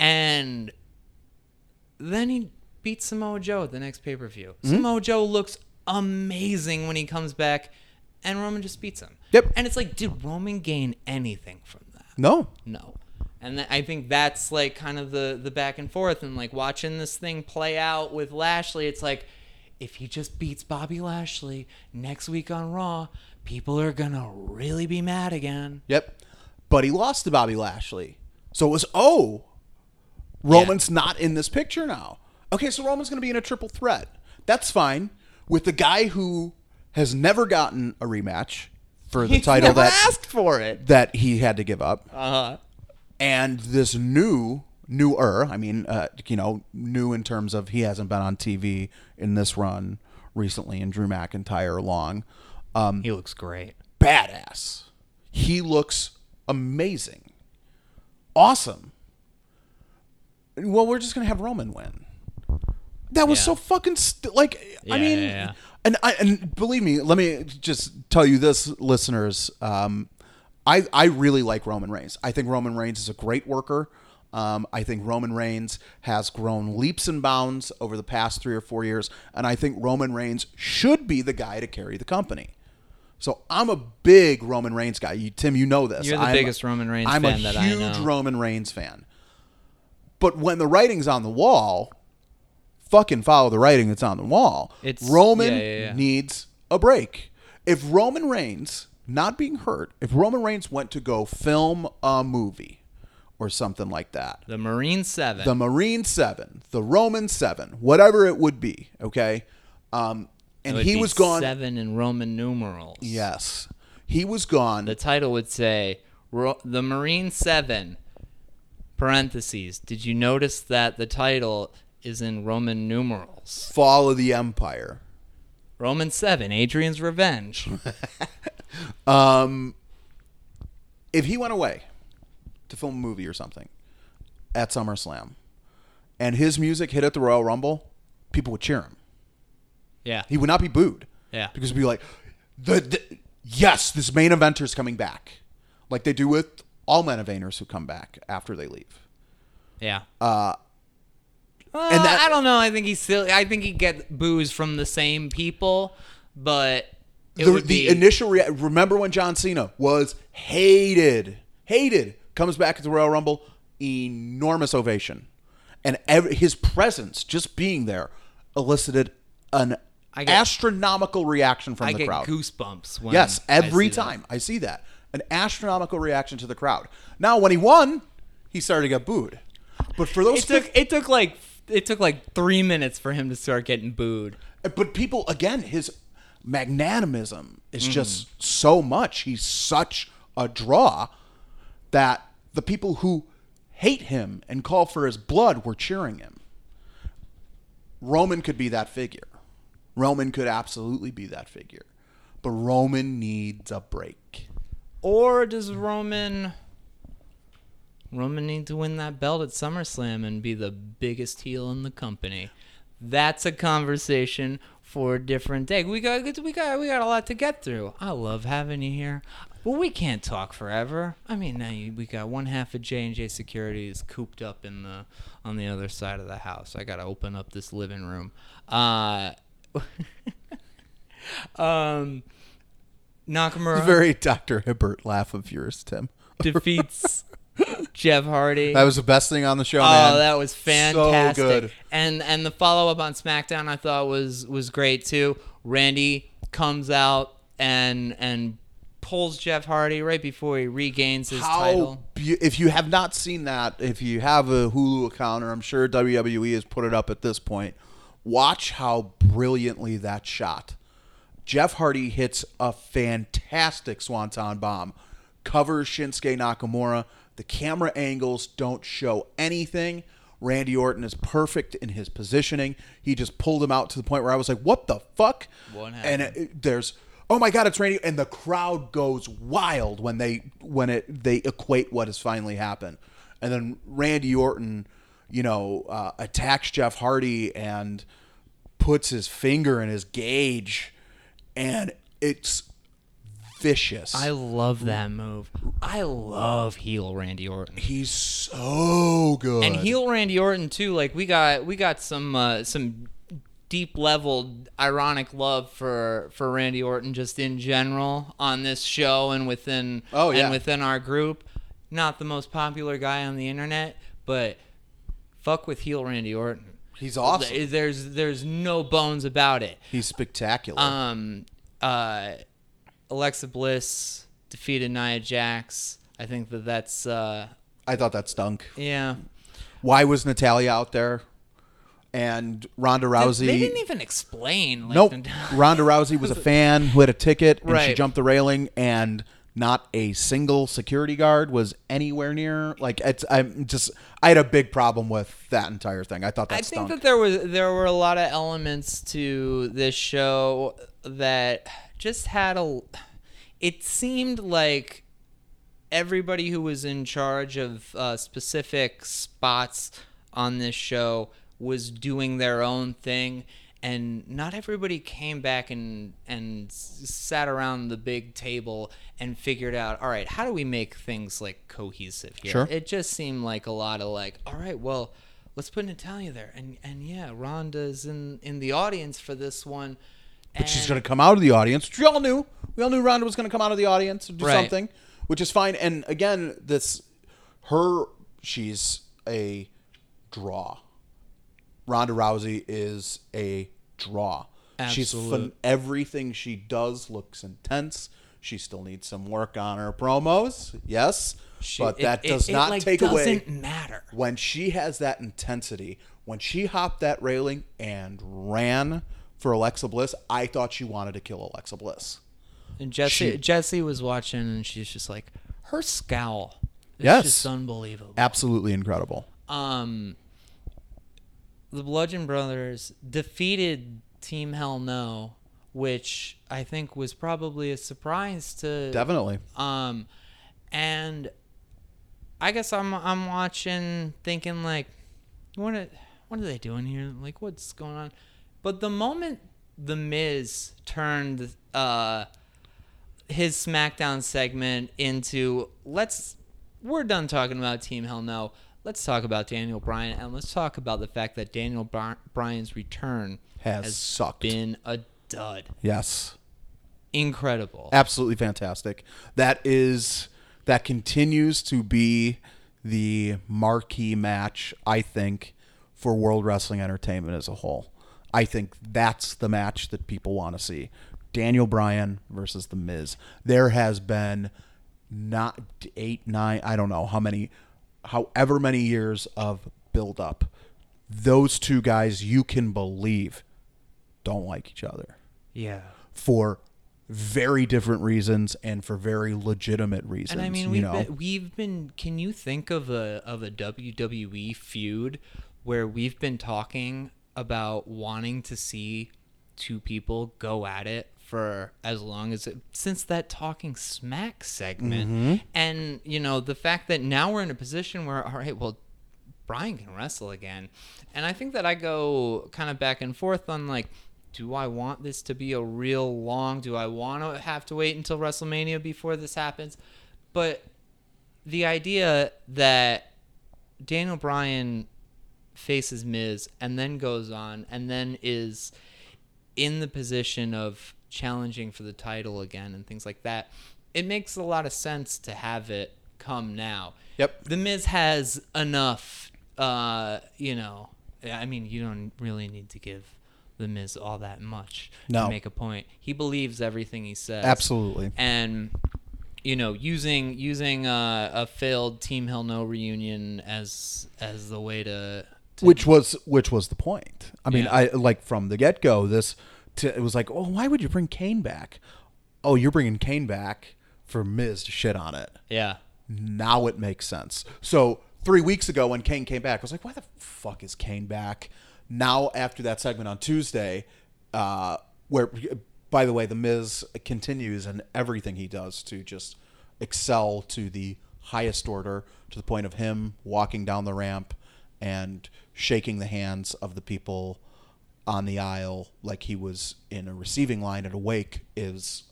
And then he beats Samoa Joe at the next pay per view. Mm-hmm. Samoa Joe looks amazing when he comes back, and Roman just beats him. Yep. And it's like, did Roman gain anything from that? No, No. And th- I think that's like kind of the the back and forth and like watching this thing play out with Lashley. It's like if he just beats Bobby Lashley next week on Raw, people are gonna really be mad again. Yep. But he lost to Bobby Lashley. So it was, oh, Roman's not in this picture now. Okay, so Roman's going to be in a triple threat. That's fine. With the guy who has never gotten a rematch for the He's title that, asked for it. that he had to give up. Uh huh. And this new, newer, I mean, uh, you know, new in terms of he hasn't been on TV in this run recently and Drew McIntyre long. Um, He looks great. badass. He looks amazing. Awesome. Well, we're just going to have Roman win. That was Yeah. so fucking st- like I mean yeah, yeah. and I and believe me, let me just tell you this listeners, um I I really like Roman Reigns. I think Roman Reigns is a great worker. Um, I think Roman Reigns has grown leaps and bounds over the past three or four years, and I think Roman Reigns should be the guy to carry the company. So I'm a big Roman Reigns guy. You, Tim, you know this. You're the I'm- biggest Roman Reigns I'm fan a that I huge. Roman Reigns fan. But when the writing's on the wall, fucking follow the writing that's on the wall. It's- Roman yeah, yeah, yeah. needs a break. If Roman Reigns, not being hurt, if Roman Reigns went to go film a movie or something like that, The Marine Seven. the Marine Seven, the Roman Seven, whatever it would be, okay, um, and he was gone. Seven in Roman numerals. Yes, he was gone. The title would say the Marine Seven. Parentheses. Did you notice that the title is in Roman numerals? Fall of the Empire. Roman Seven. Adrian's Revenge. Um, if he went away to film a movie or something at SummerSlam, and his music hit at the Royal Rumble, people would cheer him. Yeah. He would not be booed. Yeah. because it'd be like, the, the yes, this main eventer's coming back, like they do with all main eventers who come back after they leave. Yeah. Uh, Uh, and that- I don't know. I think he's still. I think he get booze from the same people, but it the, the be initial rea- remember when John Cena was hated, hated, comes back at the Royal Rumble, enormous ovation, and ev- his presence, just being there, elicited an get- astronomical reaction from I the get crowd. goosebumps. When yes, I every that. time I see that, an astronomical reaction to the crowd. Now, when he won, he started to get booed, but for those It took. It took like. It took like three minutes for him to start getting booed. But people, again, his magnanimism is Mm-hmm. just so much. He's such a draw that the people who hate him and call for his blood were cheering him. Roman could be that figure. Roman could absolutely be that figure. But Roman needs a break. Or does Roman Roman need to win that belt at SummerSlam and be the biggest heel in the company? That's a conversation for a different day. We got we got we got a lot to get through. I love having you here. Well, we can't talk forever. I mean, now you, we got one half of J and J Securities cooped up in the on the other side of the house. I got to open up this living room. Uh, um, Nakamura Very Dr. Hibbert laugh of yours, Tim. defeats Jeff Hardy. That was the best thing on the show, oh, man. that was fantastic. So good. And and the follow up on SmackDown I thought was was great too. Randy comes out and and pulls Jeff Hardy right before he regains his How title. be- if you have not seen that, if you have a Hulu account, or I'm sure WWE has put it up at this point, watch how brilliantly that shot. Jeff Hardy hits a fantastic swanton bomb, covers Shinsuke Nakamura. The camera angles don't show anything. Randy Orton is perfect in his positioning. He just pulled him out to the point where I was like, "What the fuck?" And it- there's, oh my god, it's Randy, and the crowd goes wild when they when it they equate what has finally happened, and then Randy Orton, you know, uh, attacks Jeff Hardy and puts his finger in his gauge, and it's vicious. I love that move. I love heel Randy Orton. He's so good. and heel Randy Orton too. Like we got we got some uh, some deep level ironic love for for Randy Orton just in general on this show and within Oh, yeah. and within our group. Not the most popular guy on the internet, but fuck with heel Randy Orton. He's awesome. There's there's no bones about it. He's spectacular. Um, uh, Alexa Bliss defeated Nia Jax. I think that that's uh, I thought that stunk. yeah. Why was Natalya out there? And Ronda Rousey. They didn't even explain. Like, Nope. Ronda Rousey was a fan who had a ticket and she jumped the railing and not a single security guard was anywhere near like it's I'm just I had a big problem with that entire thing. I thought that I stunk. think that there was there were a lot of elements to this show that just had a. It seemed like everybody who was in charge of uh, specific spots on this show was doing their own thing, and not everybody came back and and sat around the big table and figured out all right how do we make things like cohesive here Sure. it just seemed like a lot of like all right well let's put natalya there and and yeah ronda's in in the audience for this one But she's going to come out of the audience, which we all knew. We all knew rhonda was going to come out of the audience and do Right. something, which is fine. And again, this her she's a draw. Ronda Rousey is a draw. She's Absolute. fun, everything she does looks intense. She still needs some work on her promos, yes, she- but that it- does it, not like, take away It doesn't matter when she has that intensity, when she hopped that railing and ran for Alexa Bliss, I thought she wanted to kill Alexa Bliss. And Jesse She- Jesse was watching, and she's just like, her scowl. It's Yes. just unbelievable. Absolutely incredible. Um, the Bludgeon Brothers defeated Team Hell No, which I think was probably a surprise to Definitely. um, and I guess I'm I'm watching, thinking like, what are, what are they doing here? Like, what's going on? But the moment the Miz turned uh, his SmackDown segment into let's we're done talking about Team Hell No. Let's talk about Daniel Bryan and let's talk about the fact that Daniel Bry- Bryan's return Has sucked. been a dud. Yes. Incredible. Absolutely fantastic. That is that continues to be the marquee match, I think, for World Wrestling Entertainment as a whole. I think that's the match that people want to see. Daniel Bryan versus The Miz. There has been not eight, nine, I don't know how many, however many years of build up. Those two guys, you can believe, don't like each other Yeah. for very different reasons and for very legitimate reasons. And I mean, we've know, been, we've been. Can you think of a of a WWE feud where we've been talking about wanting to see two people go at it for as long as it, since that talking smack segment, Mm-hmm. and you know the fact that now we're in a position where all right, well, Bryan can wrestle again. And I think that I go kind of back and forth on like, do I want this to be a real long? Do I want to have to wait until WrestleMania before this happens? But the idea that Daniel Bryan faces Miz and then goes on and then is in the position of challenging for the title again and things like that, it makes a lot of sense to have it come now. Yep. The Miz has enough, uh, you know, I mean, you don't really need to give The Miz all that much No. to make a point. He believes everything he says. absolutely. And you know, using using uh, a failed Team Hell No reunion as as the way to, to Which was which was the point. I mean, Yeah. I like from the get go. This to, it was like, oh, why would you bring Kane back? Oh, you're bringing Kane back for Miz to shit on it. yeah. Now it makes sense. So three weeks ago when Kane came back, I was like, why the fuck is Kane back? Now after that segment on Tuesday, uh, where by the way, the Miz continues and everything he does to just excel to the highest order to the point of him walking down the ramp and shaking the hands of the people on the aisle like he was in a receiving line at a wake is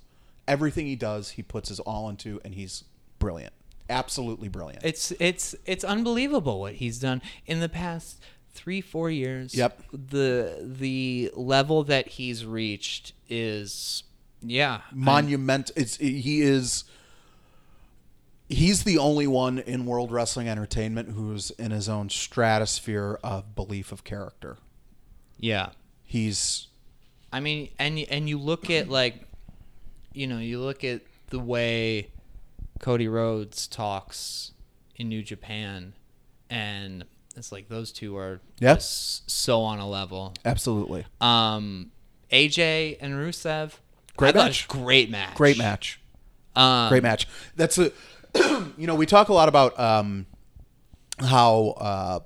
everything he does he puts his all into and he's brilliant absolutely brilliant It's it's it's unbelievable what he's done in the past three four years. Yep. The the level that he's reached is yeah monument it's he is he's the only one in world wrestling entertainment who's in his own stratosphere of belief of character yeah. He's I mean, and and you look at like, you know, you look at the way Cody Rhodes talks in New Japan, and it's like those two are Yeah. just so on a level. absolutely Um, AJ and Rusev, Great I match. great match, great match Um, great match that's a you know we talk a lot about um how uh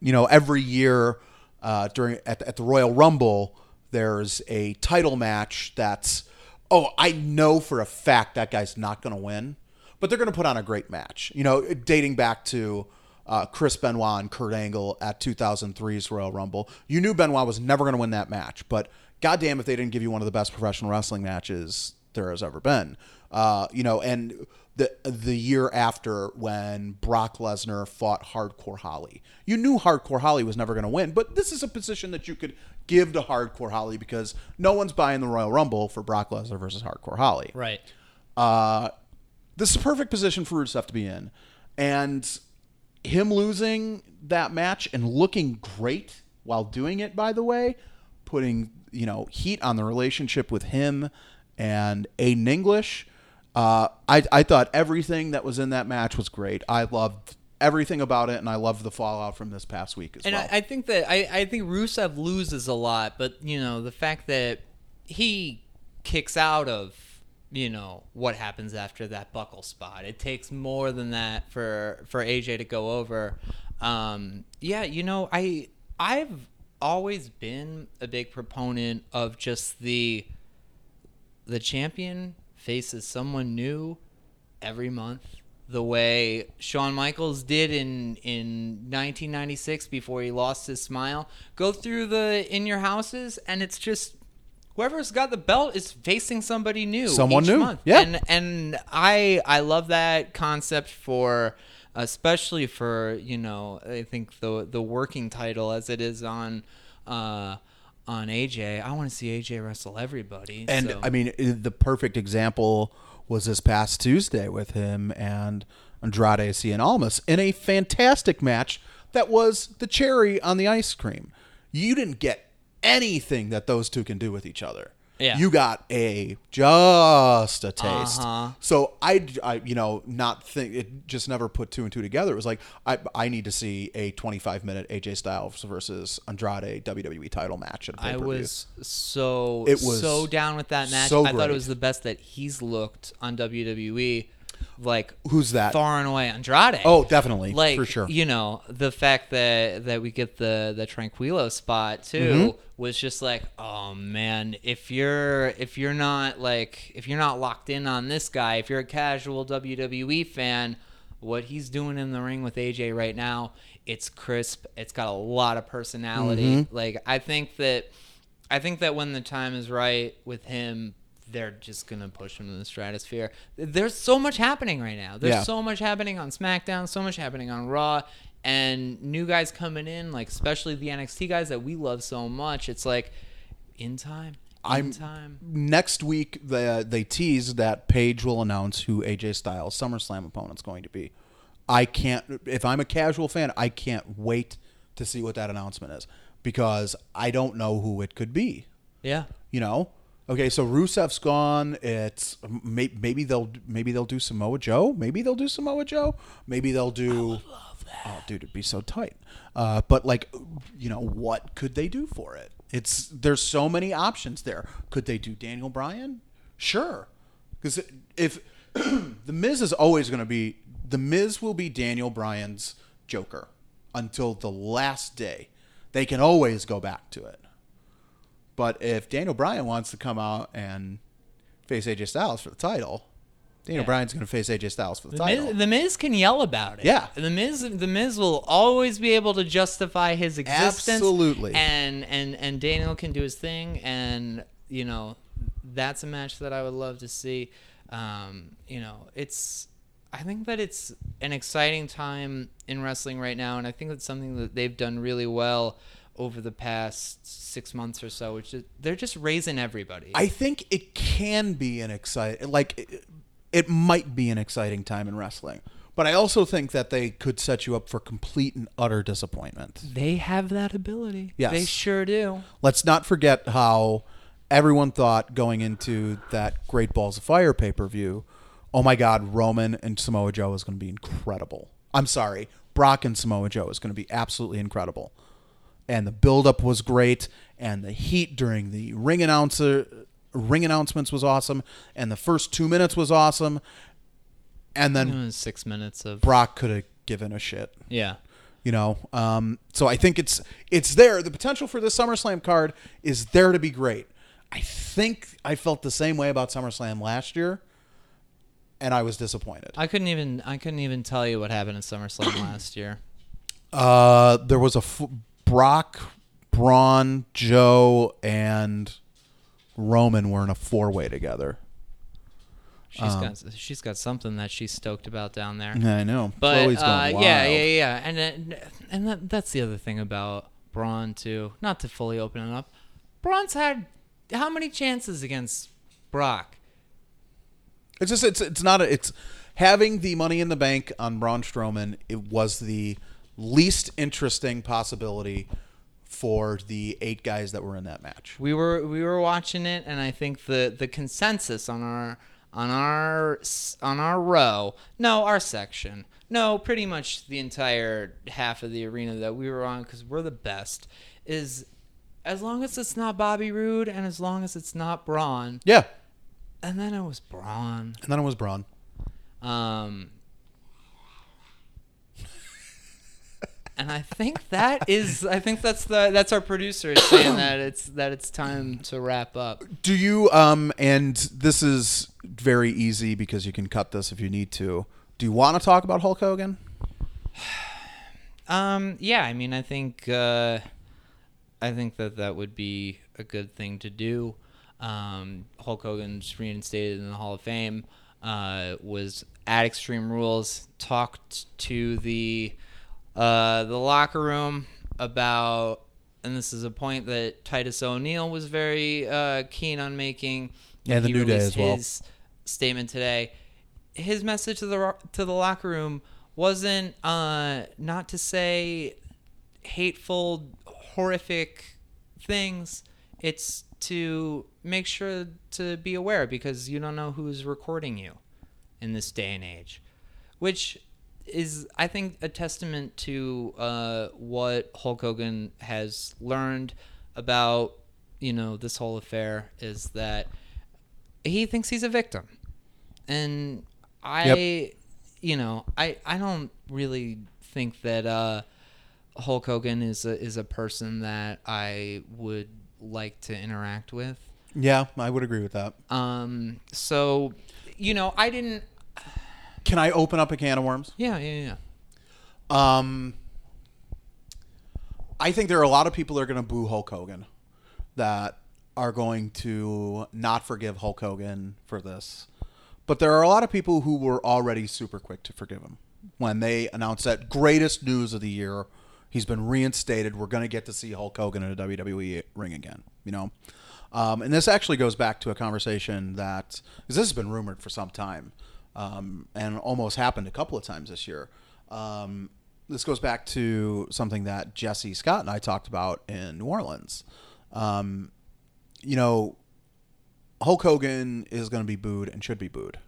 you know every year uh during at, at the royal rumble there's a title match that's oh i know for a fact that guy's not going to win but they're going to put on a great match you know dating back to uh, Chris Benoit and Kurt Angle at 2003's Royal Rumble. You knew Benoit was never going to win that match, but goddamn if they didn't give you one of the best professional wrestling matches there has ever been. Uh, you know, and the the year after when Brock Lesnar fought Hardcore Holly, you knew Hardcore Holly was never going to win, but this is a position that you could give to Hardcore Holly because no one's buying the Royal Rumble for Brock Lesnar versus Hardcore Holly. Right. Uh, this is a perfect position for Rusev to be in, and him losing that match and looking great while doing it. By the way, putting you know heat on the relationship with him and Aiden English. Uh, I I thought everything that was in that match was great. I loved everything about it, and I loved the fallout from this past week as And well. I, I think that I, I think Rusev loses a lot, but you know the fact that he kicks out of you know what happens after that buckle spot. It takes more than that for for AJ to go over. Um, yeah, you know I I've always been a big proponent of just the the champion faces someone new every month the way Shawn Michaels did in in 1996 before he lost his smile. Go through the in your houses and it's just whoever's got the belt is facing somebody new Someone each new, month. yeah. And and I I love that concept for especially for, you know, I think the the working title as it is on uh on AJ. I want to see AJ wrestle everybody. And so- I mean, the perfect example was this past Tuesday with him and Andrade Cien Almas in a fantastic match that was the cherry on the ice cream. You didn't get anything that those two can do with each other. Yeah. You got a just a taste. Uh-huh. So I, I, you know, not think it just never put two and two together. It was like I, I need to see a 25 minute AJ Styles versus Andrade WWE title match at a I pay-per-view. was so It was so down with that match. so I thought it was the best that he's looked on WWE. Like Who's that? Far and away, Andrade. Oh, definitely, like for sure. You know the fact that that we get the the Tranquilo spot too Mm-hmm. was just like, oh man, if you're if you're not like if you're not locked in on this guy, if you're a casual WWE fan, what he's doing in the ring with AJ right now, it's crisp. It's got a lot of personality. Mm-hmm. Like I think that I think that when the time is right with him, they're just gonna push him to the stratosphere. There's so much happening right now. There's Yeah. so much happening on SmackDown, so much happening on Raw, and new guys coming in, like especially the NXT guys that we love so much. It's like in time. In I'm- time. next week the, they tease that Paige will announce who AJ Styles SummerSlam opponent's going to be. I can't if I'm a casual fan, I can't wait to see what that announcement is because I don't know who it could be. Yeah. You know? Okay, so Rusev's gone. It's may, maybe they'll maybe they'll do Samoa Joe. Maybe they'll do Samoa Joe. Maybe they'll do. Oh, dude, it'd be so tight. Uh, but like, you know, what could they do for it? It's there's so many options there. Could they do Daniel Bryan? Sure, because if the Miz is always going to be the Miz will be Daniel Bryan's Joker until the last day. They can always go back to it. But if Daniel Bryan wants to come out and face AJ Styles for the title, Daniel Yeah. Bryan's going to face AJ Styles for the, The title. Miz, the Miz can yell about it. Yeah. The Miz the Miz will always be able to justify his existence. Absolutely. And and and Daniel can do his thing and you know that's a match that I would love to see. Um, you know, it's I think that it's an exciting time in wrestling right now and I think that's something that they've done really well over the past 6 months or so, which is they're just raising everybody. I think it can be an exciting, like, it, it might be an exciting time in wrestling. But I also think that they could set you up for complete and utter disappointment. they have that ability. Yes. They sure do. Let's not forget how everyone thought going into that Great Balls of Fire pay per view, oh my God, Roman and Samoa Joe is going to be incredible. I'm sorry, Brock and Samoa Joe is going to be absolutely incredible. And the buildup was great, and the heat during the ring announcer ring announcements was awesome, and the first two minutes was awesome. And then 6 minutes of Brock could have given a shit Yeah. you know um, so i think it's it's there the potential for this summerslam card is there to be great i think i felt the same way about summerslam last year and i was disappointed I couldn't even I couldn't even tell you what happened at SummerSlam last year. Uh, there was a f- Brock, Braun, Joe, and Roman were in a four way together. She's got she's got something that she's stoked about down there. Yeah, I know. But Chloe's uh, yeah, yeah, yeah, and and that, that's the other thing about Braun too. Not to fully open it up, Braun's had how many chances against Brock? It's just it's it's not a, it's having the money in the bank on Braun Strowman. It was the least interesting possibility for the eight guys that were in that match. We were we were watching it, and I think the the consensus on our on our on our row, no, our section, no, pretty much the entire half of the arena that we were on because we're the best, is as long as it's not Bobby Roode and as long as it's not Braun, Yeah, and then it was Braun. and then it was Braun. Um, and I think that is, I think that's the that's our producer saying that it's that it's time to wrap up. Do you um and this is very easy because you can cut this if you need to. Do you want to talk about Hulk Hogan? Um, yeah, I mean, I think uh, I think that that would be a good thing to do. Um, Hulk Hogan's reinstated in the Hall of Fame. Uh, was at Extreme Rules. Talked to the uh, the locker room about, and this is a point that Titus O'Neil was very uh, keen on making. Yeah, the He New Day as well. His statement today. His message to the to the locker room wasn't uh, not to say hateful, horrific things. It's to make sure to be aware because you don't know who's recording you in this day and age, which is, I think, a testament to uh, what Hulk Hogan has learned about, you know, this whole affair is that he thinks he's a victim, and I, you know, I I don't really think that uh, Hulk Hogan is a is a person that I would like to interact with. Yeah, I would agree with that. Um, so, you know, I didn't. Can I open up a can of worms? Yeah, yeah, yeah. Um, I think there are a lot of people that are going to boo Hulk Hogan, that are going to not forgive Hulk Hogan for this. But there are a lot of people who were already super quick to forgive him when they announced that greatest news of the year. He's been reinstated. We're going to get to see Hulk Hogan in a WWE ring again. You know, um, and this actually goes back to a conversation that because this has been rumored for some time, um, and almost happened a couple of times this year. Um, this goes back to something that Jesse Scott and I talked about in New Orleans. Um, you know, Hulk Hogan is going to be booed and should be booed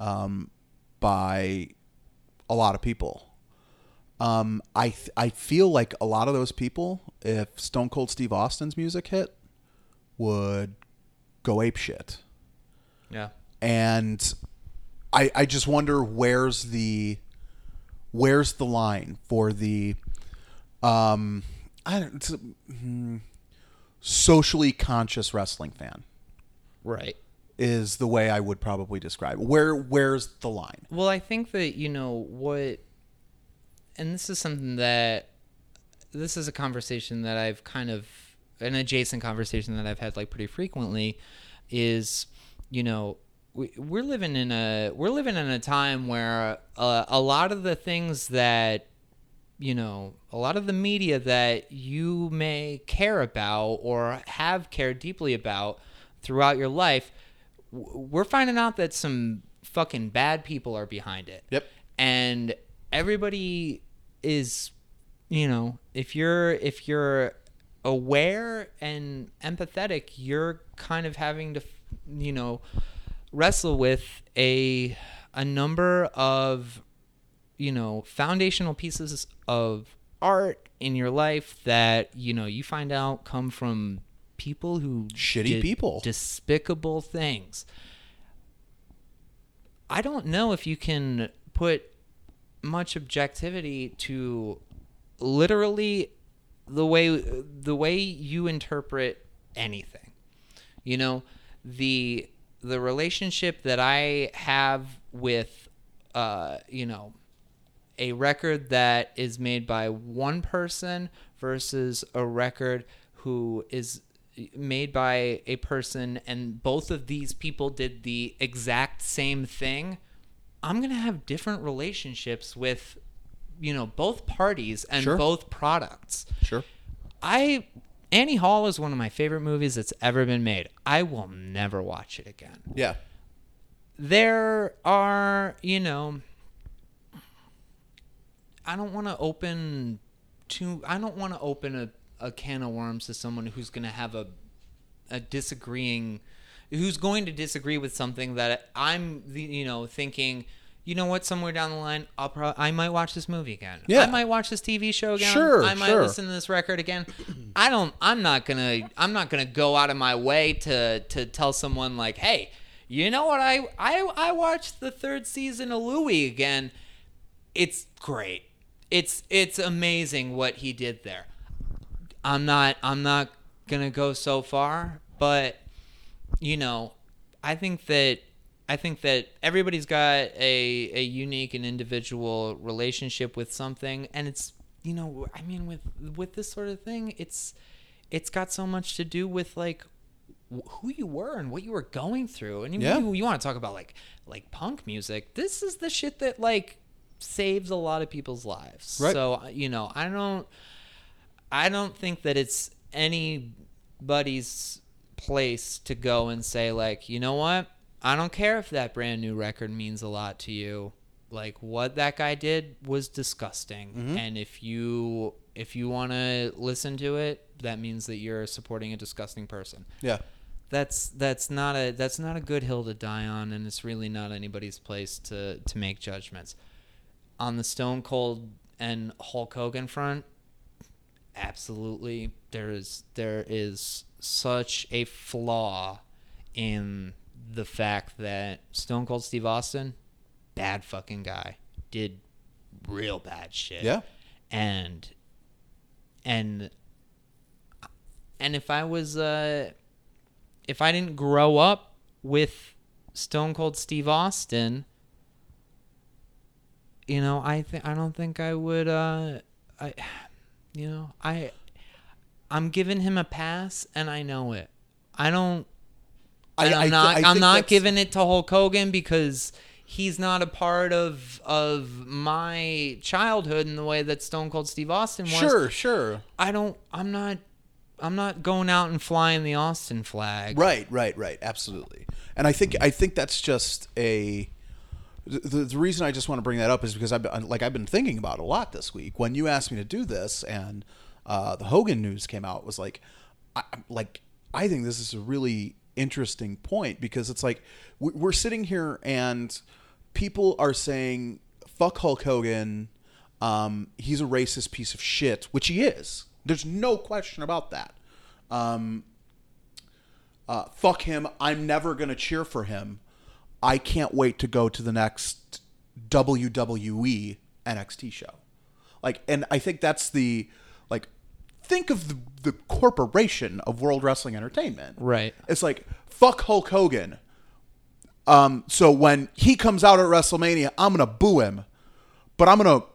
um, by a lot of people. Um, I th- I feel like a lot of those people, if Stone Cold Steve Austin's music hit, would go ape shit. Yeah. And I I just wonder where's the where's the line for the um I don't it's, hmm, socially conscious wrestling fan Right. is the way I would probably describe it. Where where's the line? Well, I think that you know what, and this is something that this is a conversation that I've kind of an adjacent conversation that I've had like pretty frequently is you know we, we're living in a we're living in a time where uh, a lot of the things that you know a lot of the media that you may care about or have cared deeply about throughout your life we're finding out that some fucking bad people are behind it Yep. and everybody is you know if you're if you're aware and empathetic you're kind of having to you know wrestle with a a number of you know foundational pieces of art in your life that you know you find out come from people who Shitty people. despicable things i don't know if you can put much objectivity to literally the way the way you interpret anything you know the the relationship that i have with uh you know a record that is made by one person versus a record who is made by a person and both of these people did the exact same thing, I'm going to have different relationships with you know both parties and Sure. both products. Sure. I Annie Hall is one of my favorite movies that's ever been made. I will never watch it again. Yeah. There are, you know, I don't want to open to I don't want to open a, a can of worms to someone who's going to have a a disagreeing who's going to disagree with something that I'm the- you know thinking you know what somewhere down the line I'll pro- I might watch this movie again. Yeah. I might watch this TV show again. Sure, I might sure. listen to this record again. I don't I'm not going to I'm not to go out of my way to to tell someone like, "Hey, you know what I I I watched the third season of Louie again. It's great. It's it's amazing what he did there. I'm not I'm not gonna go so far, but you know, I think that I think that everybody's got a a unique and individual relationship with something, and it's you know I mean with with this sort of thing, it's it's got so much to do with like who you were and what you were going through, and Yeah. you, you want to talk about like like punk music. This is the shit that like saves a lot of people's lives. Right. So uh, you know, I don't. I don't think that it's anybody's place to go and say like, you know what? I don't care if that brand new record means a lot to you. Like what that guy did was disgusting. Mm-hmm. And if you if you want to listen to it, that means that you're supporting a disgusting person. Yeah. That's that's not a that's not a good hill to die on and it's really not anybody's place to to make judgments. On the Stone Cold and Hulk Hogan front, absolutely there is there is such a flaw in the fact that Stone Cold Steve Austin bad fucking guy did real bad shit Yeah. and and and if I was uh if I didn't grow up with Stone Cold Steve Austin you know I think I don't think I would uh I you know I I'm giving him a pass and I know it I don't and I I'm thi- not I I'm not giving it to Hulk Hogan because he's not a part of of my childhood in the way that Stone Cold Steve Austin was. Sure, sure. I don't I'm not I'm not going out and flying the Austin flag. Right, right, right. Absolutely. And I think I think that's just a the, the reason I just want to bring that up is because I've been, like I've been thinking about it a lot this week. When you asked me to do this and uh, the Hogan news came out, was like, I, I'm like I think this is a really interesting point because it's like we- we're sitting here and people are saying fuck Hulk Hogan. Um, he's a racist piece of shit, which he is. There's no question about that. Um, uh, fuck him. I'm never to cheer for him. I can't wait to go to the next WWE NXT show. Like, and I think that's the, think of the, the corporation of World Wrestling Entertainment. Right. It's like, fuck Hulk Hogan. Um, so when he comes out at WrestleMania, I'm going to boo him. But I'm going to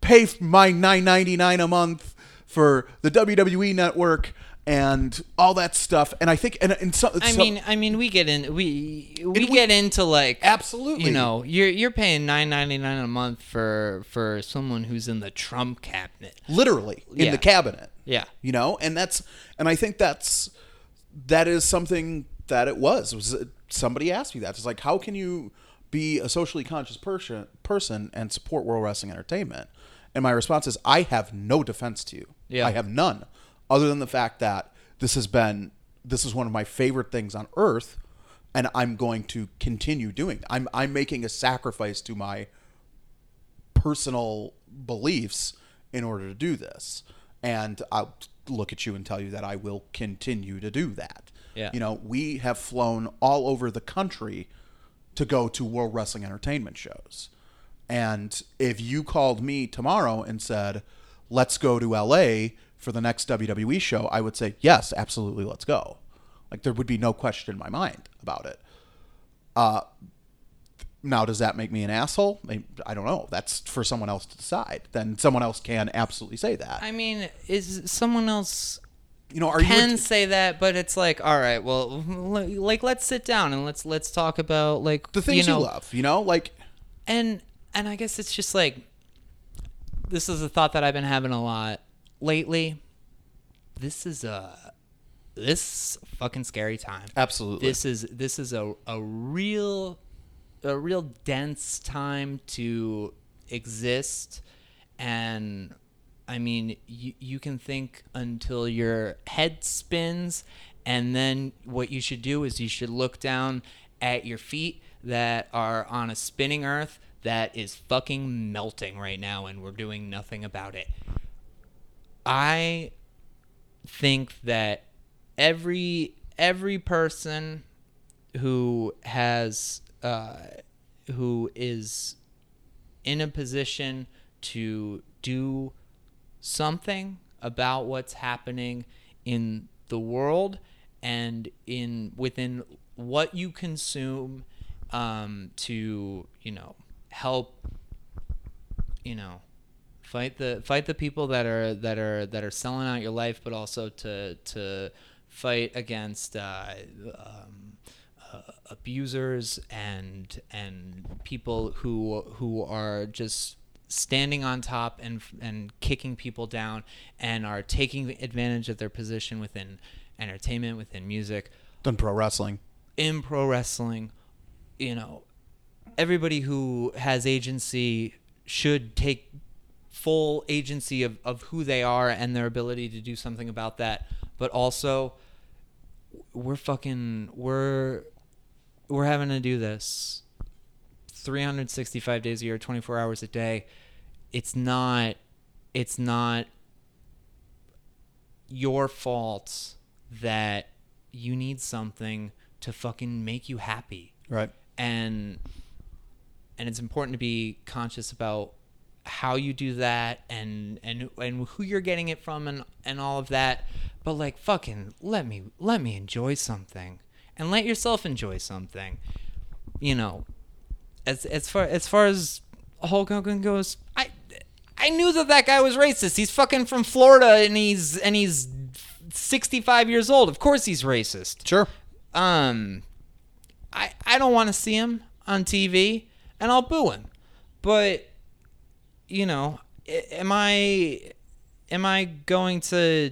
pay my nine ninety nine a month for the WWE network and all that stuff. And I think, and, and some, I some- mean, I mean, we get in, we we we- get into like Absolutely. You know, you're you're paying nine ninety nine a month for for someone who's in the Trump cabinet. literally in Yeah. the cabinet. Yeah. you know, and that's and I think that's that is something that it was. It was uh, somebody asked me that. It's like, how can you be a socially conscious person person and support World Wrestling Entertainment? And my response is, I have no defense to you. Yeah. I have none, other than the fact that this has been this is one of my favorite things on earth, and I'm going to continue doing. I'm I'm making a sacrifice to my personal beliefs in order to do this. And I'll look at you and tell you that I will continue to do that. Yeah. You know, we have flown all over the country to go to World Wrestling Entertainment shows. And if you called me tomorrow and said, let's go to LA for the next WWE show, I would say, yes, absolutely, let's go. Like, there would be no question in my mind about it Uh, Now, does that make me an asshole? I don't know. That's for someone else to decide. Then someone else can absolutely say that. I mean, is someone else you know, are can you? say that, but it's like, all right, well, like let's sit down and let's let's talk about like the things you, know, love, you know, like and and I guess it's just like this is a thought that I've been having a lot lately. This is a this fucking scary time. absolutely. This is this is a a real a real dense time to exist and I mean you you can think until your head spins and then what you should do is you should look down at your feet that are on a spinning earth that is fucking melting right now and we're doing nothing about it. I think that every every person who has uh, who is in a position to do something about what's happening in the world and in within what you consume um, to you know help you know fight the fight the people that are that are that are selling out your life, but also to to fight against uh, um, uh, abusers and and people who who are just standing on top and and kicking people down and are taking advantage of their position within entertainment, within music, done pro wrestling. in pro wrestling, you know, everybody who has agency should take full agency of, of who they are and their ability to do something about that. But also, we're fucking we're we're having to do this 365 days a year, 24 hours a day. It's not it's not your fault that you need something to fucking make you happy Right. and and it's important to be conscious about how you do that and and and who you're getting it from and and all of that. But like fucking let me let me enjoy something and let yourself enjoy something you know. As as far as far as Hulk Hogan goes I I knew that that guy was racist. He's fucking from Florida and he's and he's 65 years old. Of course he's racist. Sure. um I I don't want to see him on TV and I'll boo him. But you know, am I am I going to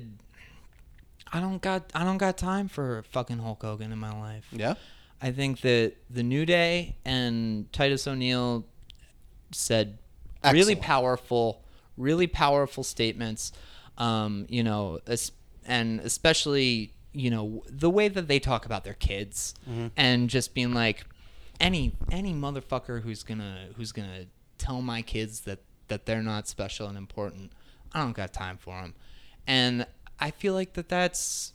I don't got I don't got time for fucking Hulk Hogan in my life. Yeah. I think that the New Day and Titus O'Neil said really powerful, really powerful statements. Um, you know, and especially you know the way that they talk about their kids and just being like any any motherfucker who's gonna who's gonna tell my kids that that they're not special and important. I don't got time for them, and I feel like that that's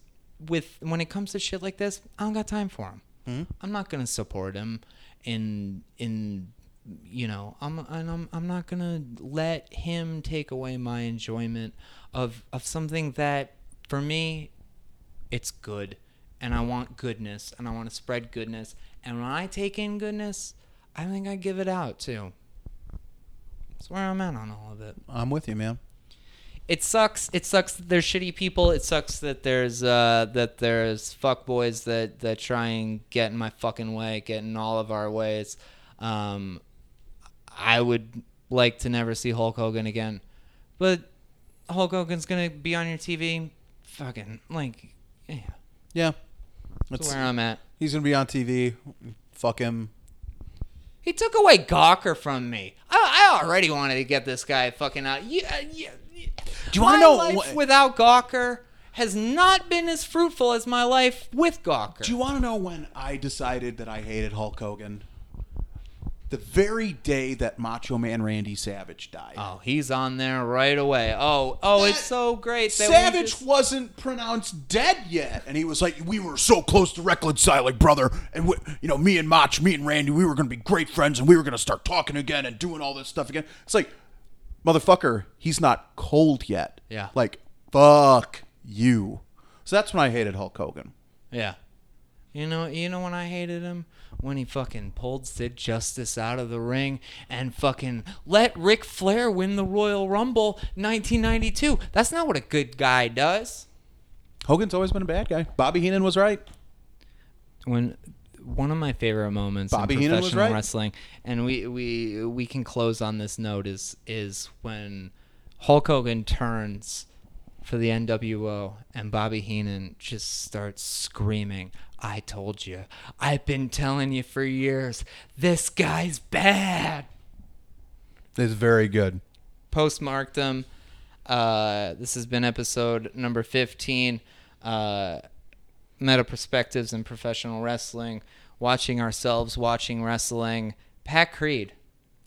with when it comes to shit like this. I don't got time for him. Hmm? I'm not gonna support him in in you know I'm and I'm I'm not gonna let him take away my enjoyment of of something that for me it's good and I want goodness and I want to spread goodness and when I take in goodness I think I give it out too. That's where I'm at on all of it I'm with you, man. it sucks. It sucks that there's shitty people. It sucks that there's uh, that there's fuckboys that that try and get in my fucking way, get in all of our ways. Um, I would like to never see Hulk Hogan again, but Hulk Hogan's gonna be on your TV. Fucking like, yeah, Yeah. that's It's, where I'm at. he's gonna be on TV. Fuck him. He took away Gawker from me. I, I already wanted to get this guy fucking out. Yeah. Uh, Do you know? My know life what- without Gawker has not been as fruitful as my life with Gawker. Do you want to know when I decided that I hated Hulk Hogan? The very day that Macho Man Randy Savage died. oh, he's on there right away. Oh, oh, it's so great that Savage just- wasn't pronounced dead yet, and he was like, "We were so close to reconciling, brother, and we, you know, me and Mach, me and Randy, we were going to be great friends, and we were going to start talking again and doing all this stuff again." It's like, motherfucker, he's not cold yet. Yeah. Like, fuck you. So that's when I hated Hulk Hogan. yeah. You know, you know when I hated him when he fucking pulled Sid Justice out of the ring and fucking let Ric Flair win the Royal Rumble 1992. That's not what a good guy does. Hogan's always been a bad guy. Bobby Heenan was right. When one of my favorite moments Bobby in Heenan was professional right. wrestling, and we we we can close on this note is is when Hulk Hogan turns for the NWO and Bobby Heenan just starts screaming, "I told you! I've been telling you for years. This guy's bad." It's very good. postmarked Uh, this has been episode number 15. Uh, Meta Perspectives in Professional Wrestling. Watching ourselves, watching wrestling. Pat Creed.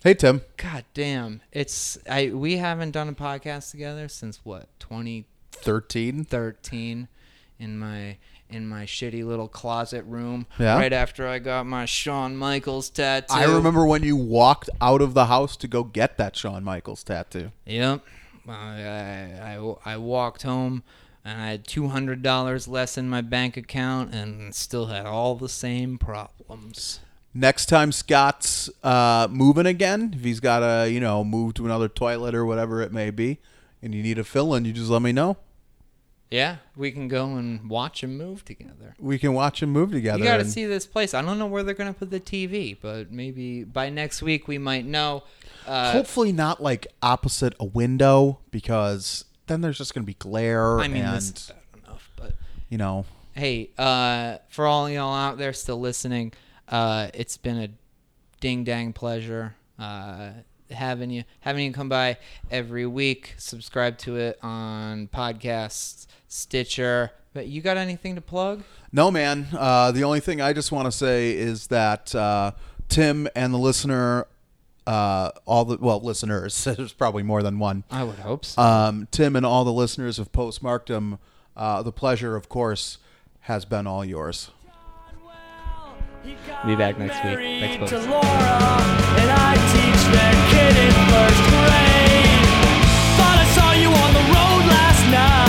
Hey Tim. God damn. It's I we haven't done a podcast together since what, 2013 Thirteen. in my in my shitty little closet room Yeah? right after I got my Shawn Michaels tattoo. I remember when you walked out of the house to go get that Shawn Michaels tattoo. Yep. I, I, I, walked home and I had two hundred dollars less in my bank account and still had all the same problems. Next time Scott's uh, moving again, if he's got to, you know, move to another toilet or whatever it may be, and you need a fill in, you just let me know. Yeah, we can go and watch him move together. We can watch him move together. You got to and- see this place. I don't know where they're gonna put the TV, but maybe by next week we might know. Uh, Hopefully not like opposite a window because then there's just going to be glare I mean, and, this is bad enough, but you know, hey, uh, for all y'all out there still listening, uh, it's been a ding dang pleasure uh, having you having you come by every week. Subscribe to it on podcasts, Stitcher. But you got anything to plug? No, man. Uh, the only thing I just want to say is that uh, Tim and the listener, uh, all the well listeners, there's probably more than one. I would hope so. Um, Tim and all the listeners of Postmarkdom, uh, the pleasure, of course, has been all yours. Be back next week. Thanks, folks. to Laura, and I teach that kid in first grade. Thought I saw you on the road last night.